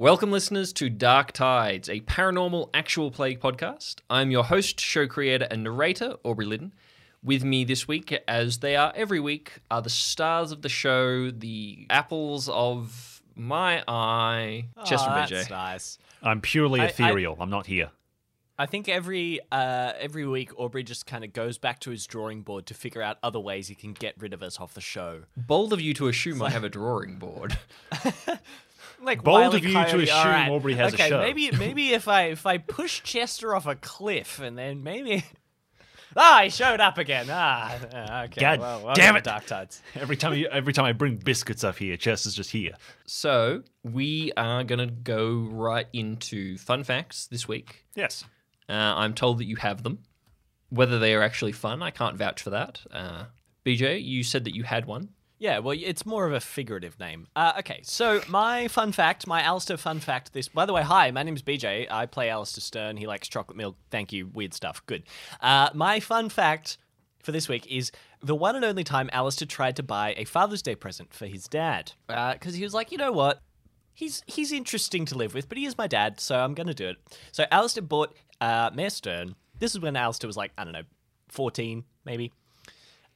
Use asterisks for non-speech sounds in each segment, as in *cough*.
Welcome, listeners, to Dark Tides, a paranormal actual play podcast. I'm your host, show creator, and narrator, Aubrey Liddon. With me this week, as they are every week, are the stars of the show, the apples of my eye, Chester oh, BJ. nice. I'm purely I- I- ethereal. I, am not here. I think every uh, every week Aubrey just kind of goes back to his drawing board to figure out other ways he can get rid of us off the show. Bold of you to assume I *laughs* have a drawing board. *laughs* Like Bold Wile of you to assume all right. Aubrey has a okay, show. maybe maybe if I if I push Chester off a cliff and then maybe. *laughs* Ah, he showed up again. Ah, ah, okay. God well, welcome damn it. Dark Tides. *laughs* Every time you, every time I bring biscuits up here, Chester's just here. So, we are going to go right into fun facts this week. Yes. Uh, I'm told that you have them. Whether they are actually fun, I can't vouch for that. Uh, BJ, you said that you had one. Yeah, well, it's more of a figurative name. Uh, okay, so my fun fact, my Alistair fun fact. This, by the way, hi, my name's BJ. I play Alistair Stern. He likes chocolate milk. Thank you. Weird stuff. Good. Uh, my fun fact for this week is the one and only time Alistair tried to buy a Father's Day present for his dad because he was like, you know what, he's he's interesting to live with, but he is my dad, so I'm gonna do it. So Alistair bought uh, Mayor Stern. This is when Alistair was like, I don't know, 14 maybe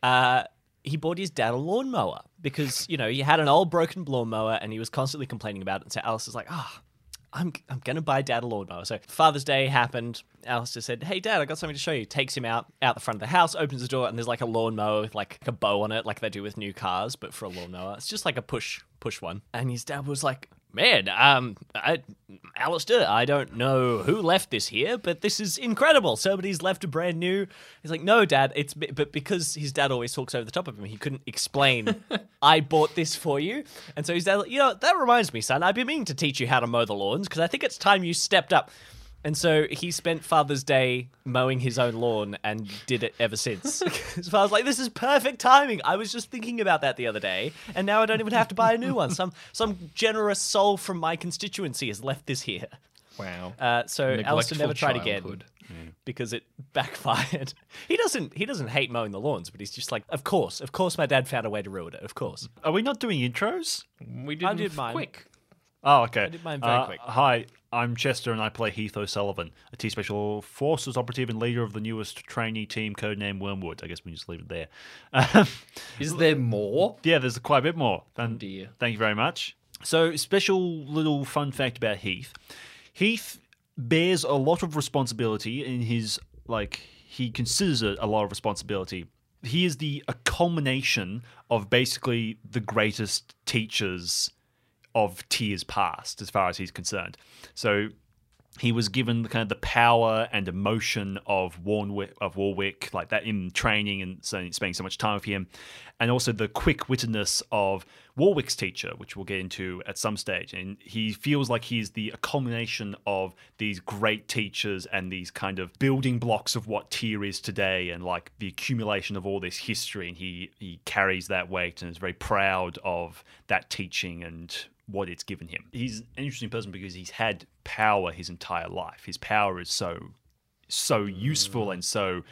uh, he bought his dad a lawnmower because you know he had an old broken lawnmower and he was constantly complaining about it. And so Alice is like, ah. I'm, I'm gonna buy dad a lawnmower. So Father's Day happened. Alistair said, "Hey dad, I got something to show you." Takes him out out the front of the house, opens the door, and there's like a lawnmower with like a bow on it, like they do with new cars, but for a lawnmower. It's just like a push push one. And his dad was like, "Man, um, I, Alistair, I don't know who left this here, but this is incredible. Somebody's left a brand new." He's like, "No, dad, it's but because his dad always talks over the top of him, he couldn't explain. *laughs* I bought this for you." And so his dad, like, you know, that reminds me, son. I've been meaning to teach you how to mow the lawns because I think it's time you stepped up. And so he spent Father's Day mowing his own lawn and did it ever since. *laughs* *laughs* so I was like, this is perfect timing. I was just thinking about that the other day, and now I don't even have to buy a new one. Some *laughs* some generous soul from my constituency has left this here. Wow. Uh, so Alistair never tried again childhood. because it backfired. he doesn't he doesn't hate mowing the lawns, but he's just like, of course, of course, my dad found a way to ruin it. Of course. Are we not doing intros? We did, I did mine. quick. Oh, okay. I did mine very uh, quick. Hi, I'm Chester, and I play Heath O'Sullivan, a T Special Forces operative and leader of the newest trainee team, codenamed Wormwood. I guess we just leave it there. Um, *laughs* Is there more? yeah, there's quite a bit more. And dear. Thank you very much. So, special little fun fact about Heath. Heath bears a lot of responsibility in his, like, he considers it a lot of responsibility. He is the a culmination of basically the greatest teachers of Tears past, as far as he's concerned. So he was given the kind of the power and emotion of Warwick, of Warwick, like that in training and spending so much time with him, and also the quick wittedness of Warwick's teacher, which we'll get into at some stage. And he feels like he's the culmination of these great teachers and these kind of building blocks of what Tyr is today, and like the accumulation of all this history. And he he carries that weight and is very proud of that teaching and what it's given him. He's an interesting person because he's had power his entire life. His power is so so useful and so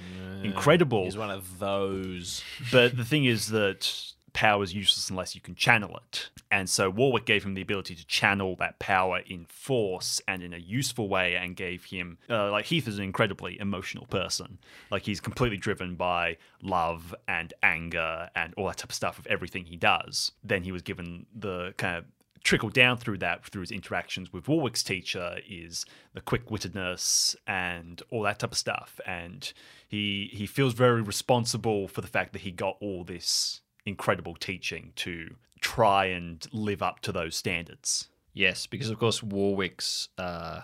incredible. He's one of those. But the thing is that power is useless unless you can channel it. And so Warwick gave him the ability to channel that power in force and in a useful way and gave him, uh, like, Heath is an incredibly emotional person. Like, he's completely driven by love and anger and all that type of stuff of everything he does. Then he was given the kind of trickle down through that through his interactions with Warwick's teacher is the quick wittedness and all that type of stuff. And he he feels very responsible for the fact that he got all this incredible teaching to try and live up to those standards. Yes, because of course Warwick's uh,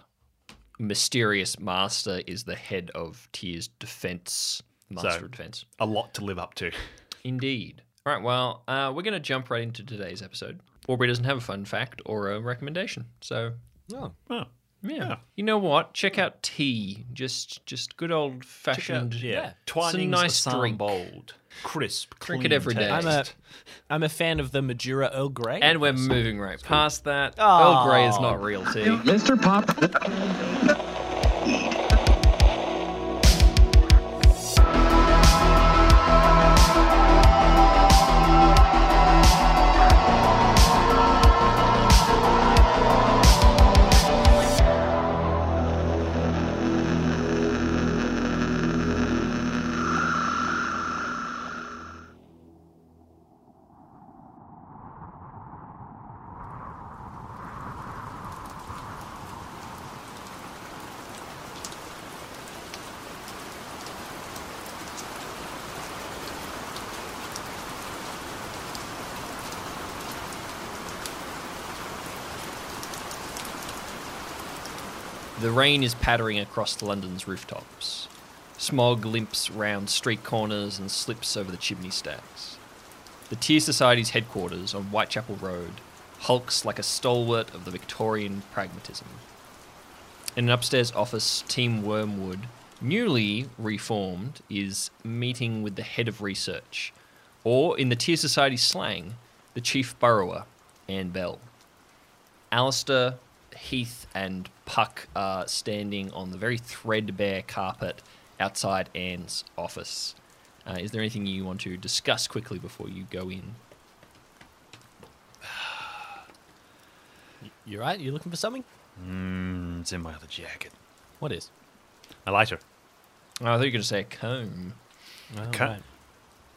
mysterious master is the head of Tyr's defense, master So- of defense. A lot to live up to. *laughs* Indeed. All right, well, uh, we're going to jump right into today's episode. Aubrey doesn't have a fun fact or a recommendation, so Oh. Oh, yeah. You know what? Check out tea. Just, just good old fashioned. yeah. It's a Twinings nice Assam drink. bold, crisp, Drink it clean every day. I'm a taste. I'm a fan of the Madura Earl Grey. And we're moving right past that. Aw. Earl Grey is not real tea. Mr. Pop. The rain is pattering across London's rooftops. Smog limps round street corners and slips over the chimney stacks. The Tear Society's headquarters on Whitechapel Road hulks like a stalwart of the Victorian pragmatism. In an upstairs office, Team Wormwood, newly reformed, is meeting with the head of research, or in the Tear Society slang, the chief burrower, Anne Bell. Alistair, Heath, and Puck are standing on the very threadbare carpet outside Anne's office. Uh, is there anything you want to discuss quickly before you go in? *sighs* You're right? You're looking for something? Mm, it's in my other jacket. What is? A lighter. Oh, I thought you were going to say a comb. Oh, Okay. right.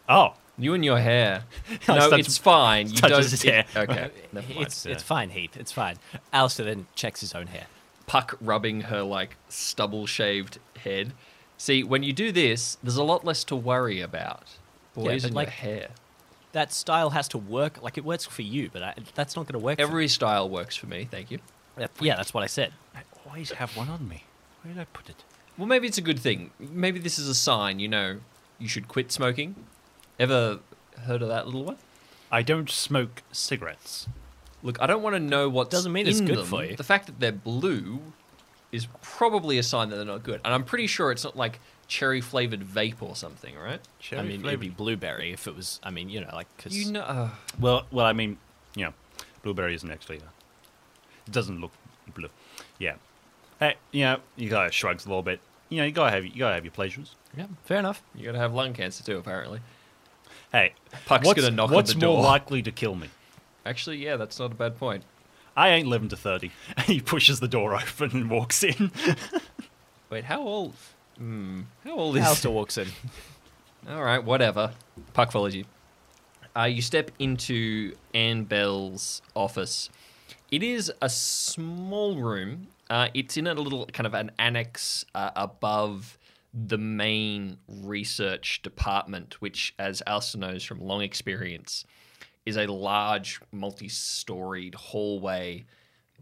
Oh, You and your hair. *laughs* I no, touched- it's fine. You touches don't. his it- hair. *laughs* okay, *laughs* never mind. It's it's fine, Heath. It's fine. Alistair then checks his own hair. Puck rubbing her like stubble shaved head. See, when you do this, there's a lot less to worry about. Boys but and like- your hair. That style has to work. Like it works for you, but I, that's not going to work. for Every style works for me. Thank you. me. yeah, that's what I said. I always have one on me. Where did I put it? Well, maybe it's a good thing. Maybe this is a sign. You know, you should quit smoking. Ever heard of that little one? I don't smoke cigarettes. Look, I don't want to know what Doesn't mean it's good them. for you. The fact that they're blue is probably a sign that they're not good. And I'm pretty sure it's not like cherry flavored vape or something, right? I mean, it'd be blueberry if it was. I mean, you know, like because You know, uh, Well, well, I mean, you know, blueberry isn't actually. A, it doesn't look blue. Yeah. Hey, you know, you gotta shrugs a little bit. You know, you gotta have you gotta have your pleasures. yeah, fair enough. you got to have lung cancer too, apparently. Hey, Puck's what's, gonna knock on what's the more likely to kill me? Actually, yeah, that's not a bad point. I ain't living to thirty. *laughs* he pushes the door open and walks in. *laughs* Wait, how old? Hmm, how old is? Alistair walks in. *laughs* All right, whatever. Puck follows you. Uh, you step into Anne Bell's office. It is a small room. Uh, it's in a little kind of an annex uh, above the main research department, which, as Alistair knows from long experience, is a large multi-storied hallway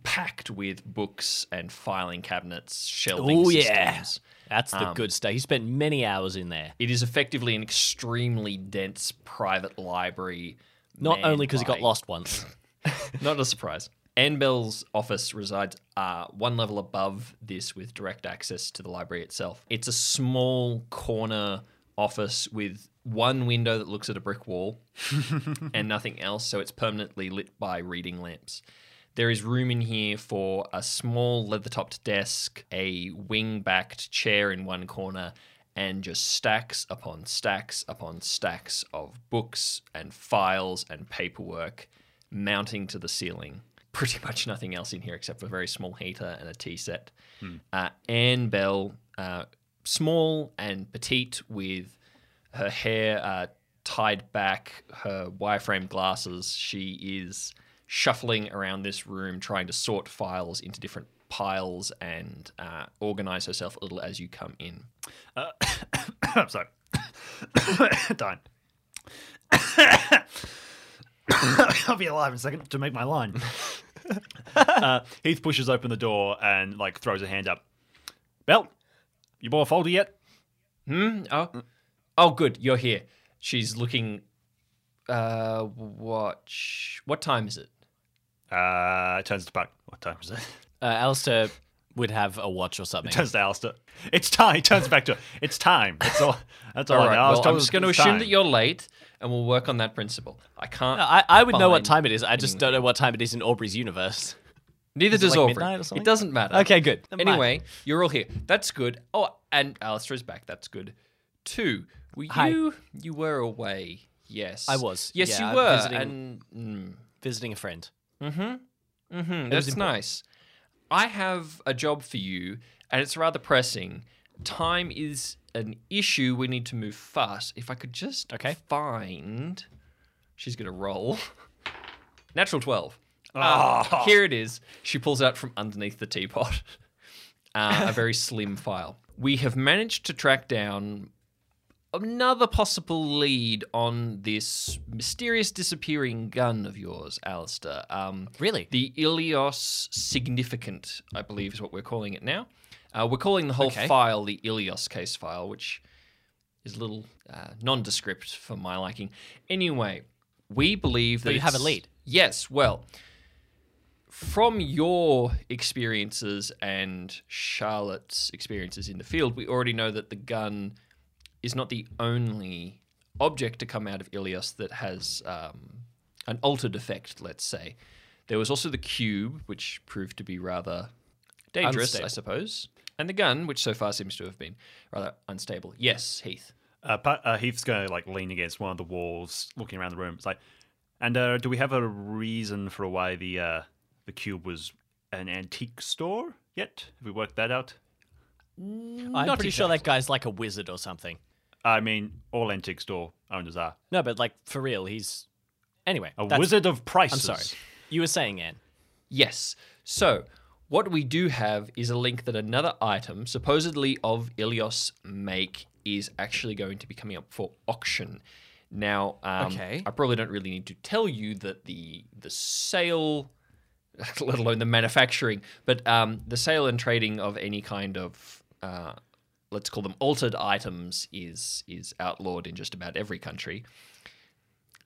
packed with books and filing cabinets, shelving Oh yeah, that's the Um, good stuff. He spent many hours in there. It is effectively an extremely dense private library. Not only because he got lost once. *laughs* Not a surprise. Anne Bell's office resides uh, one level above this with direct access to the library itself. It's a small corner office with one window that looks at a brick wall *laughs* and nothing else, so it's permanently lit by reading lamps. There is room in here for a small leather topped desk, a wing backed chair in one corner, and just stacks upon stacks upon stacks of books and files and paperwork mounting to the ceiling. Pretty *laughs* much nothing else in here except for a very small heater and a tea set. Uh, Anne Bell, uh, small and petite, with her hair uh, tied back, her wireframe glasses. She is shuffling around this room, trying to sort files into different piles and uh, organize herself a little as you come in. I'm *coughs* *coughs* sorry. *coughs* Dying. I'll be alive in a second to make my line. *laughs* uh, Heath pushes open the door and like throws a hand up. Bell, you bought a folder yet? Hmm? Oh, oh, good. You're here. She's looking. Uh, watch. What time is it? Uh, turns to Puck. What time is it? Uh, Alistair would have a watch or something. Turns to Alistair. It's time. He turns back to her. it's time. That's all. That's all, All I right. know. I was Well, told I'm just going to assume time. that you're late, and we'll work on that principle. I can't. No, I, I would know what time it is. I just don't know what time it is in Aubrey's universe. Neither does like Aubrey. midnight or something? It doesn't matter. Okay, good. Never mind. Anyway, you're all here. That's good. Oh, and Alistair is back. That's good. Two. Were Hi. you? You were away. Yes. I was. Yes, Yeah, you were. visiting- And mm, Visiting a friend. mm-hmm, was that's nice. I have a job for you, and it's rather pressing. Time is an issue. We need to move fast. If I could just Okay. find. She's gonna roll. *laughs* Natural twelve. Ah. Uh, here it is. She pulls out from underneath the teapot *laughs* uh, a very slim file. We have managed to track down another possible lead on this mysterious disappearing gun of yours, Alistair. Um, Really? The Ilios Significant, I believe, is what we're calling it now. Uh, we're calling the whole Okay. file the Ilios case file, which is a little uh, nondescript for my liking. Anyway, we believe that you have a lead. Yes, well, from your experiences and Charlotte's experiences in the field, we already know that the gun is not the only object to come out of Ilios that has um, an altered effect, let's say. There was also the cube, which proved to be rather dangerous, I suppose. And the gun, which so far seems to have been rather unstable. Yes, Heath. Uh, Pa- uh, Heath's going to like lean against one of the walls, looking around the room. It's like, and uh, do we have a reason for why the uh, the cube was an antique store yet? Have we worked that out? I'm Not pretty sure that guy's like a wizard or something. I mean, all antique store owners are No, but like for real, he's anyway. a that's- wizard of prices. I'm sorry. You were saying, Anne. Yes. So, what we do have is a link that another item, supposedly of Ilios make, is actually going to be coming up for auction. Now, um, Okay. I probably don't really need to tell you that the the sale, *laughs* let alone the manufacturing, but um, the sale and trading of any kind of uh, let's call them altered items is is outlawed in just about every country.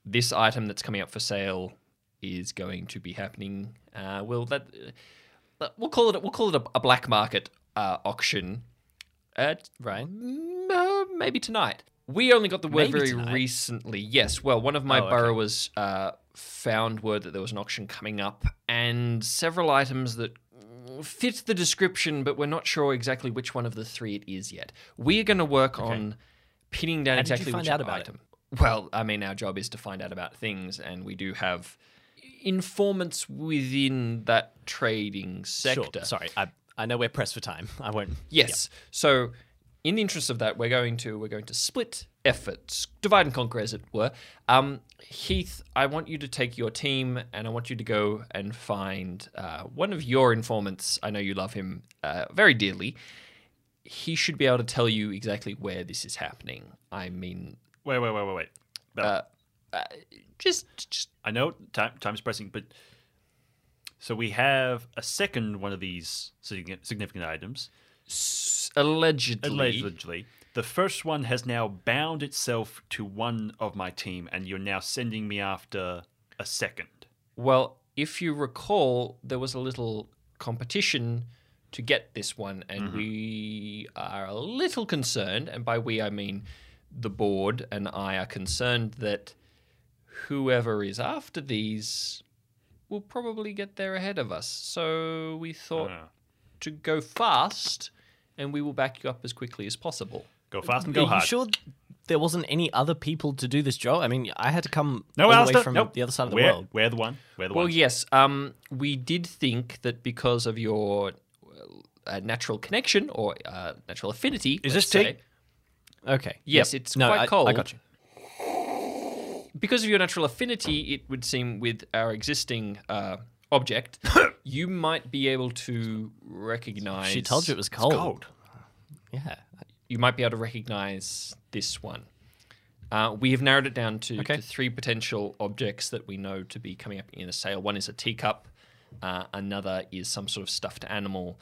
This item that's coming up for sale is going to be happening. Uh, well, that uh, we'll call it we'll call it a, a black market uh, auction. At Right. mm, uh, maybe tonight. We only got the word Maybe very tonight? recently. Yes. Well, one of my Oh, okay. burrowers uh, found word that there was an auction coming up, and several items that fit the description, but we're not sure exactly which one of the three it is yet. We're going to work on pinning down How did you exactly find which out about it? item. Well, I mean, our job is to find out about things, and we do have informants within that trading sector. Sure. Sorry, I I know we're pressed for time. I won't. Yes. So, in the interest of that, we're going to we're going to split efforts, divide and conquer, as it were. Um, Heath, I want you to take your team, and I want you to go and find uh, one of your informants. I know you love him uh, very dearly. He should be able to tell you exactly where this is happening. I mean, Wait, wait, wait, wait, wait. Uh, uh, just just I know time time's pressing, but so we have a second one of these significant items. s- allegedly. Allegedly, the first one has now bound itself to one of my team, and you're now sending me after a second. Well, if you recall, there was a little competition to get this one, and we are a little concerned, and by we I mean the board and I are concerned that whoever is after these will probably get there ahead of us. So we thought Ah. to go fast, and we will back you up as quickly as possible. Go fast and go Are go you sure there wasn't any other people to do this job? I mean, I had to come No, all the way from nope. the other side of the we're, world. We're the one. We're the Well, one. Well, yes. Um, we did think that because of your uh, natural connection or uh, natural affinity. Is let's this tea? say- Okay. Yes, Yep. it's no, quite I, cold. I got you. Because of your natural affinity, it would seem with our existing uh, object, *coughs* you might be able to recognize. She told you it was cold. Cold. Yeah. You might be able to recognize this one. Uh, we have narrowed it down to, Okay. to three potential objects that we know to be coming up in a sale. One is a teacup, uh, another is some sort of stuffed animal,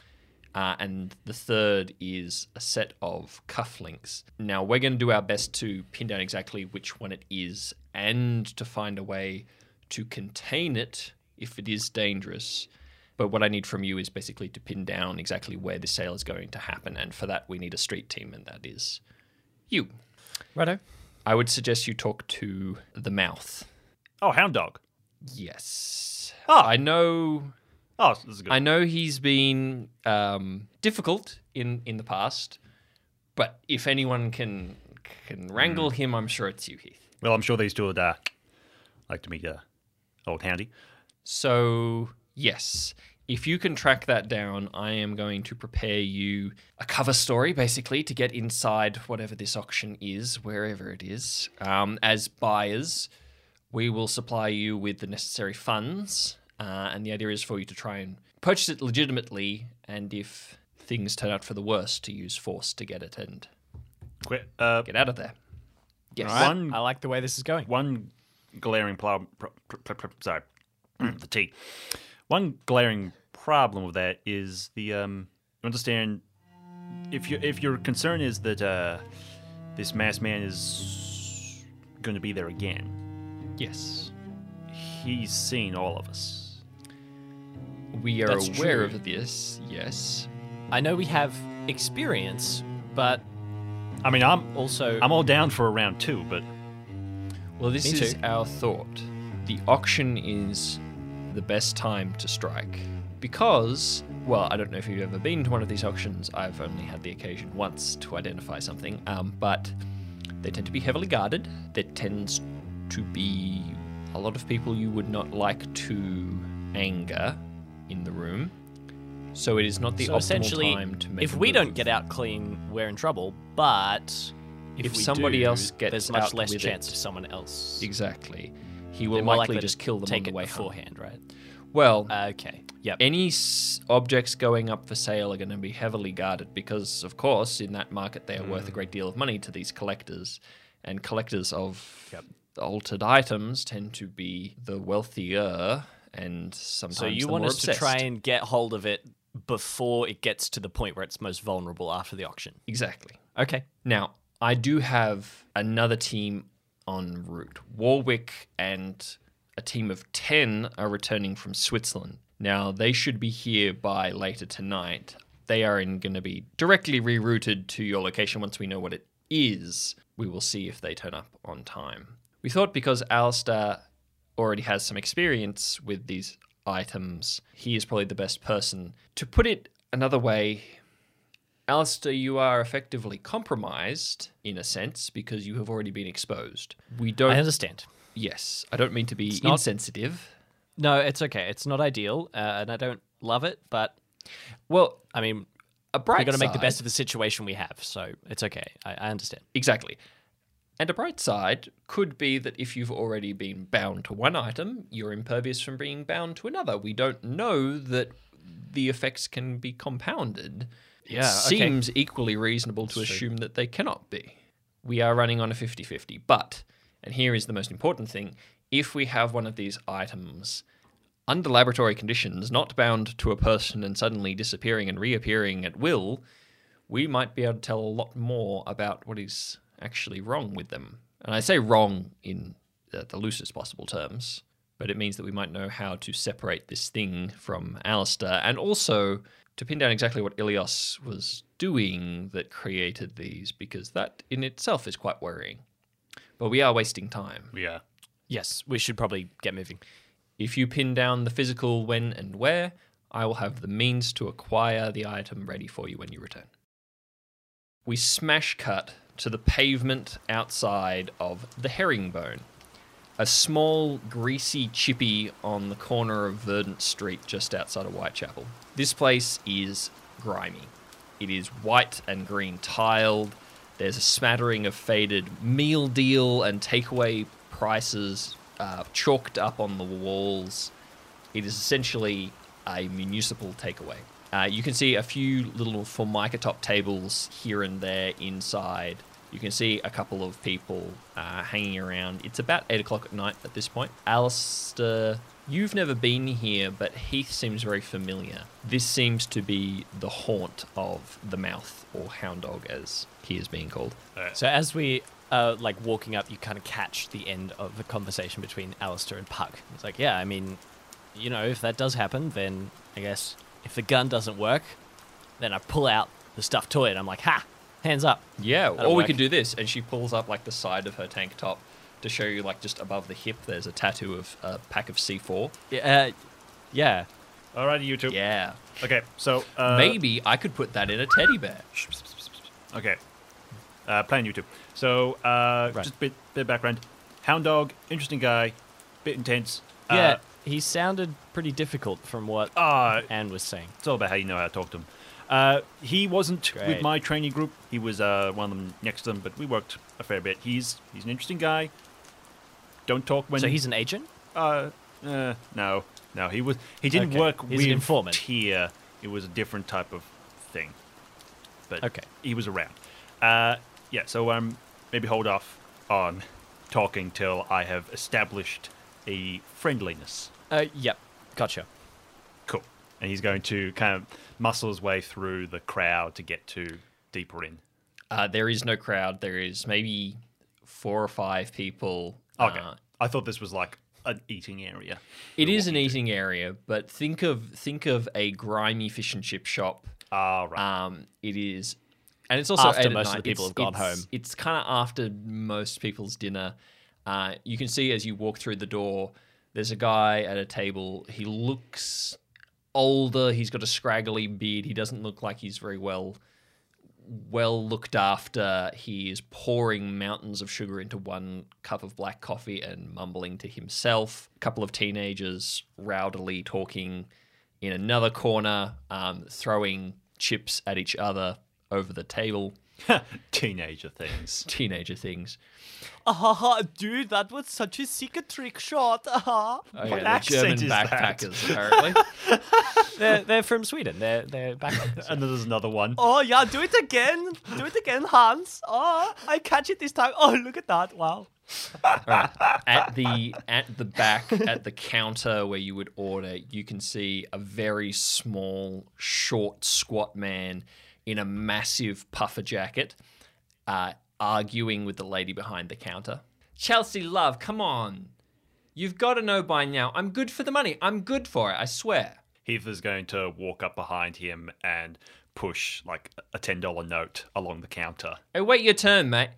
uh, and the third is a set of cufflinks. Now, we're going to do our best to pin down exactly which one it is and to find a way to contain it if it is dangerous. But what I need from you is basically to pin down exactly where the sale is going to happen. And for that, we need a street team, and that is you. Righto. I would suggest you talk to the mouth. Oh, hound dog. Yes. Ah. I know Oh, this is good. I know he's been um, difficult in, in the past, but if anyone can can wrangle Hmm. him, I'm sure it's you, Heath. well, I'm sure these two would uh, like to meet uh, old Handy. So yes, if you can track that down, I am going to prepare you a cover story, basically, to get inside whatever this auction is, wherever it is. Um, as buyers, we will supply you with the necessary funds, uh, and the idea is for you to try and purchase it legitimately, and if things turn out for the worst, to use force to get it and Qu- uh, get out of there. Yes. All right, One- I like the way this is going. One glaring problem. Pro- pro- pro- pro- sorry, *clears throat* the T. One glaring problem with that is the um. You understand if you if your concern is that uh, this masked man is going to be there again, Yes. he's seen all of us. We are That's aware true. of this. Yes. I know we have experience, but I mean, I'm also I'm all down for a round two, but Well, this Me is too. our thought. The auction is the best time to strike because, well, I don't know if you've ever been to one of these auctions. I've only had the occasion once to identify something, um, but they tend to be heavily guarded. There tends to be a lot of people you would not like to anger in the room. So it is not the so optimal essentially, time to make. if we don't get out clean, we're in trouble. But if, If somebody do, else gets there's much less chance it- of someone else. exactly, he will likely likely just kill them take on the it way home. beforehand, right? Well, Okay. Yep. any s- objects going up for sale are going to be heavily guarded because, of course, in that market they are worth a Mm. great deal of money to these collectors, and collectors of Yep. altered items tend to be the wealthier and sometimes so you want us to try and get hold of it before it gets to the point where it's most vulnerable after the auction. exactly. Okay. Now, I do have another team en route. Warwick and a team of 10 are returning from Switzerland. Now, they should be here by later tonight. They are going to be directly rerouted to your location once we know what it is. We will see if they turn up on time. We thought because Alistair already has some experience with these items, he is probably the best person. To put it another way, Alistair, you are effectively compromised in a sense because you have already been exposed. We don't. I understand. yes, I don't mean to be not- insensitive. No, it's okay. It's not ideal, uh, and I don't love it, but Well, I mean, a bright we've got to make the best of the situation we have, so it's okay. I, I understand. Exactly. And a bright side could be that if you've already been bound to one item, you're impervious from being bound to another. We don't know that the effects can be compounded. Yeah, it okay. seems equally reasonable to assume that they cannot be. We are running on a 50 50. But, and here is the most important thing if we have one of these items under laboratory conditions, not bound to a person and suddenly disappearing and reappearing at will, we might be able to tell a lot more about what is actually wrong with them. And I say wrong in uh, the loosest possible terms, but it means that we might know how to separate this thing from Alistair and also to pin down exactly what Ilios was doing that created these, because that in itself is quite worrying. But we are wasting time. yeah. Yes, we should probably get moving. If you pin down the physical when and where, I will have the means to acquire the item ready for you when you return. We smash cut to the pavement outside of the Herringbone, a small, greasy chippy on the corner of Verdant Street just outside of Whitechapel. This place is grimy. It is white and green tiled. There's a smattering of faded meal deal and takeaway prices uh, chalked up on the walls. It is essentially a municipal takeaway. Uh, you can see a few little formica top tables here and there inside. You can see a couple of people uh, hanging around. It's about 8 o'clock at night at this point. Alistair, you've never been here, but Heath seems very familiar. This seems to be the haunt of the mouth, or hound dog as he is being called. So as we uh, like walking up, you kind of catch the end of the conversation between Alistair and Puck. It's like, yeah, I mean, you know, if that does happen, then I guess if the gun doesn't work, then I pull out the stuffed toy and I'm like, ha, hands up. Yeah, That'll or we work. could do this. And she pulls up like the side of her tank top to show you, like just above the hip, there's a tattoo of a pack of C4. Yeah, uh, yeah. All right, YouTube. Yeah. Okay, so uh, Maybe I could put that in a teddy bear. Okay. Uh, plan YouTube. So, uh, Right. just a bit, bit of background. Hound Dog, interesting guy, bit intense. Yeah, he sounded pretty difficult from what Uh, Anne was saying. it's all about how you know how to talk to him. Uh, he wasn't with my training group. He was uh, one of them next to them, but we worked a fair bit. He's he's an interesting guy. Don't talk when. so he's an agent? uh, uh, no, no. He was. He didn't Okay, work he's with an informant. Tia. It was a different type of thing. But Okay. he was around. Uh, yeah. So um, maybe hold off on talking till I have established a friendliness. Uh, yep. Gotcha. Cool. And he's going to kind of muscle his way through the crowd to get to deeper in. Uh, there is no crowd. There is maybe four or five people. Okay. Uh, I thought this was like an eating area. it is an eating area, but think of think of a grimy fish and chip shop. Ah, right. Um, it is, and it's also After most of the people It's- have gone it's- home. It's kind of after most people's dinner. Uh, you can see as you walk through the door, there's a guy at a table. He looks older. He's got a scraggly beard. He doesn't look like he's very well well looked after. He is pouring mountains of sugar into one cup of black coffee and mumbling to himself. A couple of teenagers rowdily talking in another corner, um, throwing chips at each other over the table. *laughs* Teenager things. Teenager things. Ah, dude, that was such a secret trick shot. Ah. Oh, What yeah, the accent German is that? backpackers, *laughs* apparently. they're, they're from Sweden. They're they're back. and then there's another one. oh yeah, do it again. Do it again, Hans. Oh, I catch it this time. Oh, look at that. Wow. at the at the back at the counter where you would order, you can see a very small, short, squat man in a massive puffer jacket, uh, arguing with the lady behind the counter. Chelsea, love, come on. You've got to know by now. I'm good for the money. I'm good for it. I swear. Heath is going to walk up behind him and push like a ten dollar note along the counter. Hey, wait your turn, mate.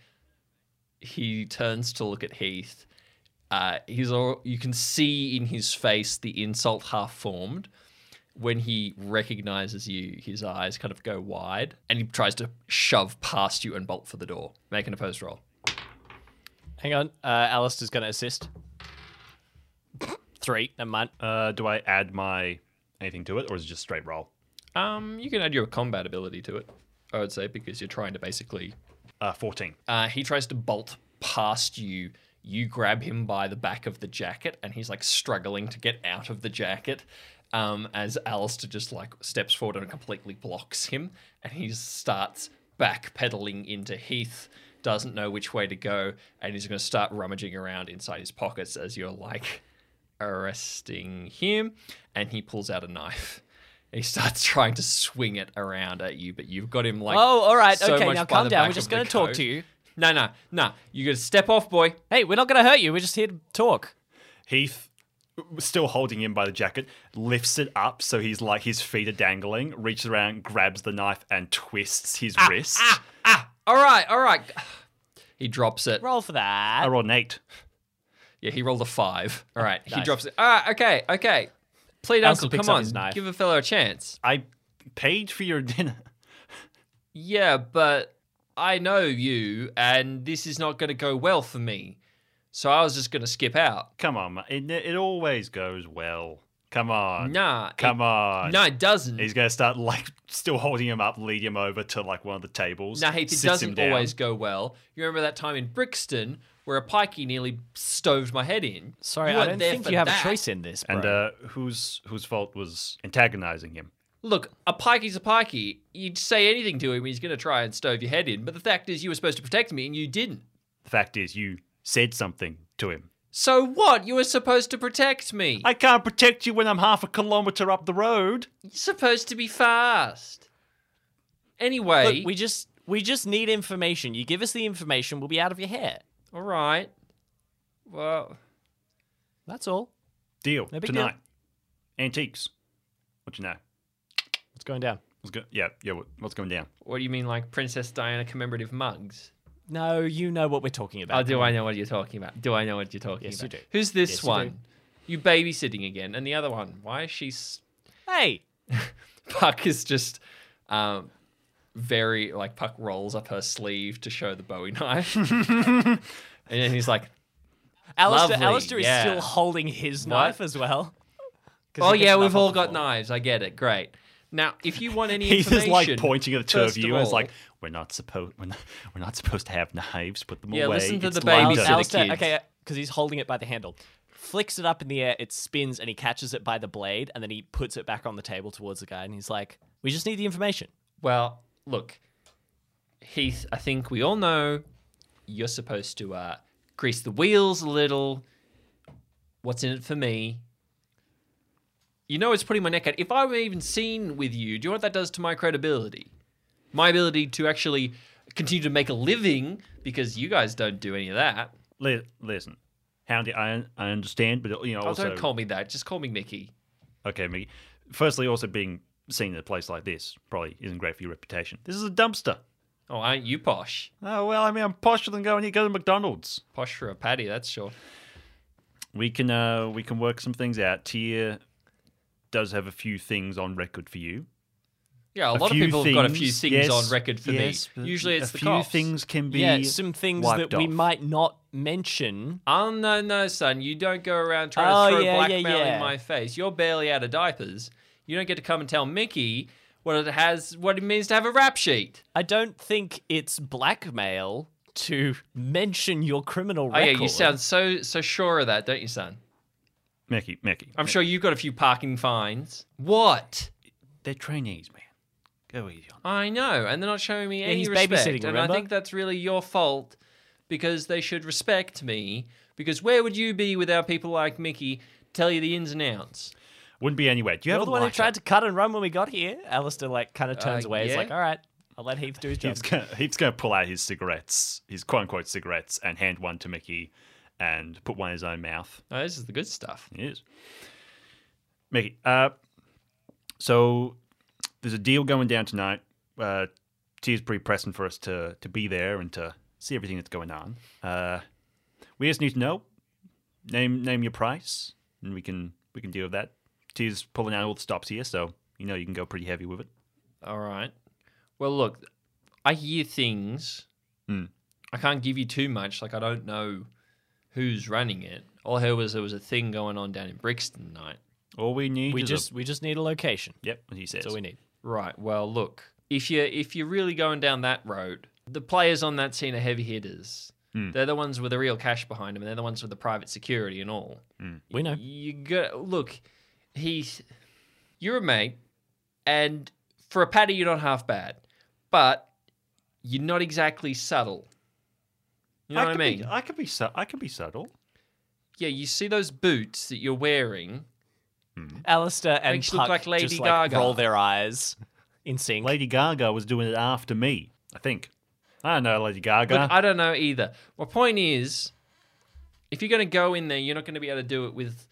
He turns to look at Heath. Uh, he's all, you can see in his face the insult half formed. When he recognizes you, his eyes kind of go wide, and he tries to shove past you and bolt for the door. Make an opposed roll. Hang on. Uh, Alistair's going to assist. Three. Never mind. Uh, do I add my anything to it, or is it just straight roll? Um, you can add your combat ability to it. I would say because you're trying to basically Uh, Fourteen. Uh, he tries to bolt past you. You grab him by the back of the jacket, and he's like struggling to get out of the jacket. Um, as Alistair just like steps forward and completely blocks him, and he starts backpedaling into Heath. Doesn't know which way to go, and he's going to start rummaging around inside his pockets as you're like arresting him. And he pulls out a knife. He starts *laughs* trying to swing it around at you, but you've got him like. Oh, all right. so okay, now calm down. We're just going to talk coat. to you. No, no, no. You got to step off, boy. Hey, we're not going to hurt you. We're just here to talk. Heath, still holding him by the jacket, lifts it up so he's like his feet are dangling. Reaches around, grabs the knife, and twists his wrist. Ah, ah. all right, all right. *sighs* He drops it. Roll for that. I rolled an eight. Yeah, he rolled a five. All right, he drops it. All right, okay, okay. Plead Alistair uncle, come on, knife. give a fellow a chance. I paid for your dinner. *laughs* Yeah, but I know you, and this is not going to go well for me. So I was just going to skip out. Come on, man. It, it always goes well. Come on. Nah, Come it, on. No, it doesn't. He's gonna start like still holding him up, lead him over to like one of the tables. Nah, Heath, it doesn't always go well. You remember that time in Brixton where a pikey nearly stoved my head in? Sorry, You I don't think you have that. a choice in this, bro. And uh, whose whose fault was antagonizing him? Look, a pikey's a pikey. You'd say anything to him, he's going to try and stove your head in. But the fact is, you were supposed to protect me, and you didn't. The fact is, you said something to him. So what? You were supposed to protect me. I can't protect you when I'm half a kilometer up the road. You're supposed to be fast. Anyway, Look, we just we just need information. You give us the information, we'll be out of your hair. all right. Well, That's all. Deal No big tonight. Antiques. What you know? What's going down? What's go- yeah, yeah. What's going down? what do you mean, like Princess Diana commemorative mugs? No, you know what we're talking about. Oh, do I know what you're talking about? Do I know what you're talking Yes, you about? do. Who's this Yes, you one? do. You babysitting again, and the other one? Why is she? s- Hey, *laughs* Puck is just um, very like Puck rolls up her sleeve to show the Bowie knife, *laughs* and then he's like, Alistair, Alistair is yeah. still holding his What? knife as well. *laughs* "Oh yeah, we've all got knives. I get it. Great. Now, if you want any He's information, just like pointing at the two of you and like, we're not supposed we're not, *laughs* we're not supposed to have knives. Put them Yeah, away. listen to It's the like babysitter that." Alistair, okay, because he's holding it by the handle. Flicks it up in the air, it spins, and he catches it by the blade, and then he puts it back on the table towards the guy, and he's like, "We just need the information." Well, look, Heath, I think we all know you're supposed to uh, grease the wheels a little. What's in it for me? You know, it's putting my neck out. If I were even seen with you, do you know what that does to my credibility? My ability to actually continue to make a living because you guys don't do any of that. Listen, Houndy, I I understand, but you know Oh, also don't call me that. Just call me Mickey. okay, Mickey. Firstly, also being seen in a place like this probably isn't great for your reputation. This is a dumpster. Oh, aren't you posh? Oh well, I mean, I'm posher than going here go to McDonald's. Posh for a Paddy, that's sure. We can uh we can work some things out. Tier does have a few things on record for you. Yeah, a, A lot of few people have got a few things, things yes, on record for yes, me. Usually it's a the few cops. things can be yeah, some things wiped that we might not mention. Oh no, no, son! You don't go around trying Oh, to throw yeah, yeah, blackmail yeah. in my face. You're barely out of diapers. You don't get to come and tell Mickey what it has, what it means to have a rap sheet. I don't think it's blackmail to mention your criminal record. Oh yeah, you sound so so sure of that, don't you, son? Mickey, Mickey. I'm sure you've got a few parking fines. What? they're trainees, man. Go easy on. I know, and they're not showing me any he's respect. babysitting, and I think that's really your fault because they should respect me. Because where would you be without people like Mickey tell you the ins and outs? Wouldn't be anywhere. Do you You're have the a one who lighter? tried to cut and run when we got here. Alistair like kind of turns Uh, away. He's yeah? like, "All right, I'll let Heath do his job." He's gonna, he's gonna pull out his cigarettes, his quote unquote cigarettes, and hand one to Mickey, and put one in his own mouth. Oh, this is the good stuff. It is. Mickey, uh, so there's a deal going down tonight. Uh, T's pretty pressing for us to to be there and to see everything that's going on. Uh, we just need to know name name your price, and we can we can deal with that. T's pulling out all the stops here, so you know you can go pretty heavy with it. All right. Well, look, I hear things. Hmm. I can't give you too much. Like I don't know who's running it. All I heard was there was a thing going on down in Brixton tonight. All we need we is just a, we just need a location. yep. He says. That's all we need. Right. Well, look, if you if you're really going down that road, the players on that scene are heavy hitters. Hmm. They're the ones with the real cash behind them. and They're the ones with the private security and all. We know. You got look. He's you're a mate, and for a Paddy, you're not half bad, but you're not exactly subtle. You know what I could mean? Be, I could be su- I could be subtle. yeah, you see those boots that you're wearing. Mm-hmm. Alistair and Makes you look Puck like Lady just like Gaga. roll their eyes in sync. Lady Gaga was doing it after me. I think. I don't know Lady Gaga. Look, I don't know either. My point is, if you're going to go in there, you're not going to be able to do it with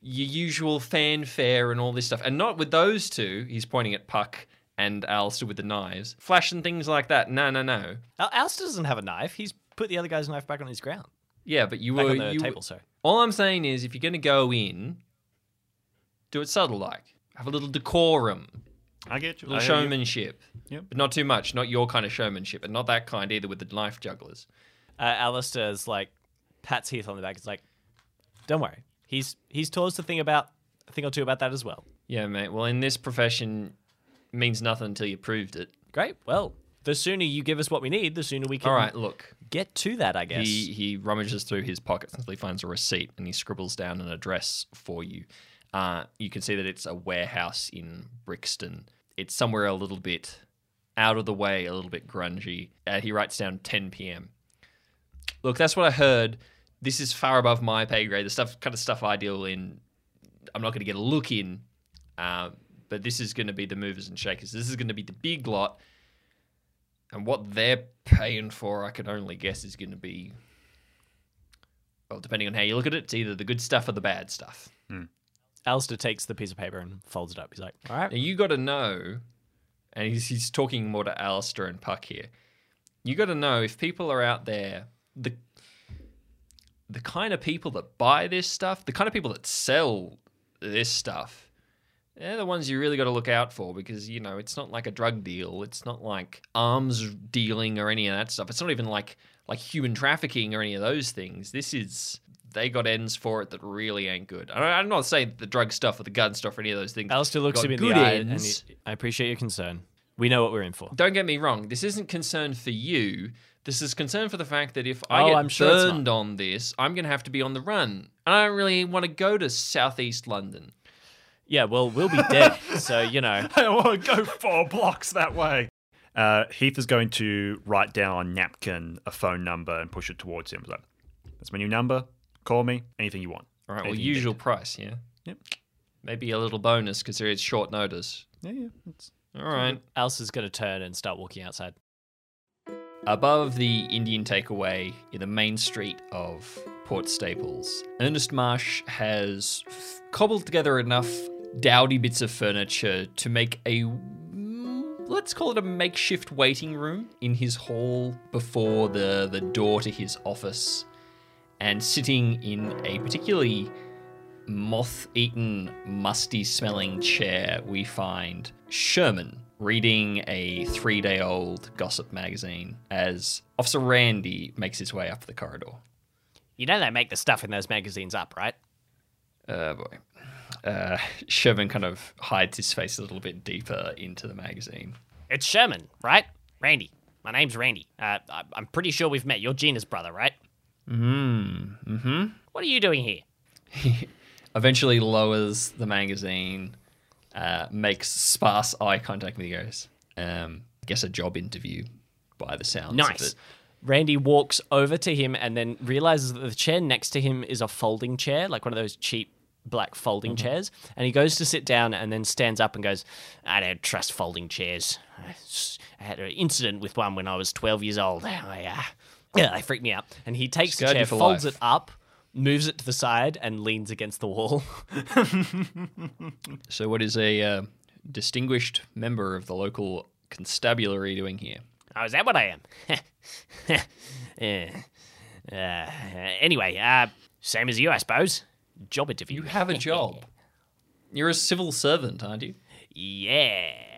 your usual fanfare and all this stuff, and not with those two. He's pointing at Puck and Alistair with the knives, flashing things like that. No, no, no. Al- Alistair doesn't have a knife. He's put the other guy's knife back on his ground. Yeah, but you Back were on the you, table, sorry. All I'm saying is, if you're going to go in, do it subtle, like have a little decorum, I get you. a little I hear you. showmanship. Yep. But not too much, not your kind of showmanship, and not that kind either with the knife jugglers. Uh, Alistair's like pats Heath on the back. It's like, don't worry. He's he's told us a thing about a thing or two about that as well. Yeah, mate. Well, in this profession, it means nothing until you proved it. Great. Well, the sooner you give us what we need, the sooner we can All right, look. get to that. I guess. He he rummages through his pockets until he finds a receipt and he scribbles down an address for you. Uh, you can see that it's a warehouse in Brixton. It's somewhere a little bit out of the way, a little bit grungy. And he writes down 10 p.m. Look, that's what I heard. This is far above my pay grade. The stuff, kind of stuff I deal in, I'm not going to get a look in. Uh, but this is going to be the movers and shakers. This is going to be the big lot. And what they're paying for, I can only guess, is going to be, well, depending on how you look at it, it's either the good stuff or the bad stuff. Alistair takes the piece of paper and folds it up. He's like, all right. Now, you got to know, and he's, he's talking more to Alistair and Puck here. You got to know if people are out there, the the kind of people that buy this stuff, the kind of people that sell this stuff, they're the ones you really got to look out for because you know it's not like a drug deal, it's not like arms dealing or any of that stuff. It's not even like like human trafficking or any of those things. This is they got ends for it that really ain't good. I- I'm not saying the drug stuff or the gun stuff or any of those things. Alistair looks got him in the eye, and ends. he, I appreciate your concern. We know what we're in for. Don't get me wrong. This isn't concern for you. This is concern for the fact that if I Oh, get I'm sure burned on this, I'm going to have to be on the run. And I don't really want to go to southeast London. Yeah, well, we'll be dead. *laughs* so you know, I want to go four blocks that way. Uh, Heath is going to write down on napkin a phone number and push it towards him. He's like, that's my new number. Call me. Anything you want. All right, well, Anything usual need." price, yeah. Yep. Maybe a little bonus because there is short notice. Yeah, yeah. It's, All right. Alice going to turn and start walking outside. Above the Indian takeaway in the main street of Port Staples, Ernest Marsh has f- cobbled together enough dowdy bits of furniture to make a mm, let's call it a makeshift waiting room in his hall before the the door to his office and sitting in a particularly moth-eaten musty-smelling chair we find Sherman reading a three-day-old gossip magazine as Officer Randy makes his way up the corridor. You know they make the stuff in those magazines up, right? Oh boy. Uh, Sherman kind of hides his face a little bit deeper into the magazine. It's Sherman, right? Randy. My name's Randy. Uh, I'm pretty sure we've met. You're Gina's brother, right? Mm, mm-hmm. What are you doing here? He *laughs* eventually lowers the magazine, uh, makes sparse eye contact with you guys. Um, I guess a job interview by the sounds of Nice. Randy walks over to him and then realizes that the chair next to him is a folding chair, like one of those cheap black folding chairs. And he goes to sit down and then stands up and goes, I don't trust folding chairs. I had an incident with one when I was 12 years old. I, uh, yeah, they freaked me out. And he takes the chair, folds life. it up, moves it to the side, and leans against the wall. *laughs* So, what is a uh, distinguished member of the local constabulary doing here? Oh, is that what I am? Yeah. *laughs* Uh, anyway, uh, same as you, I suppose. Job interview. You have a *laughs* job. You're a civil servant, aren't you? yeah.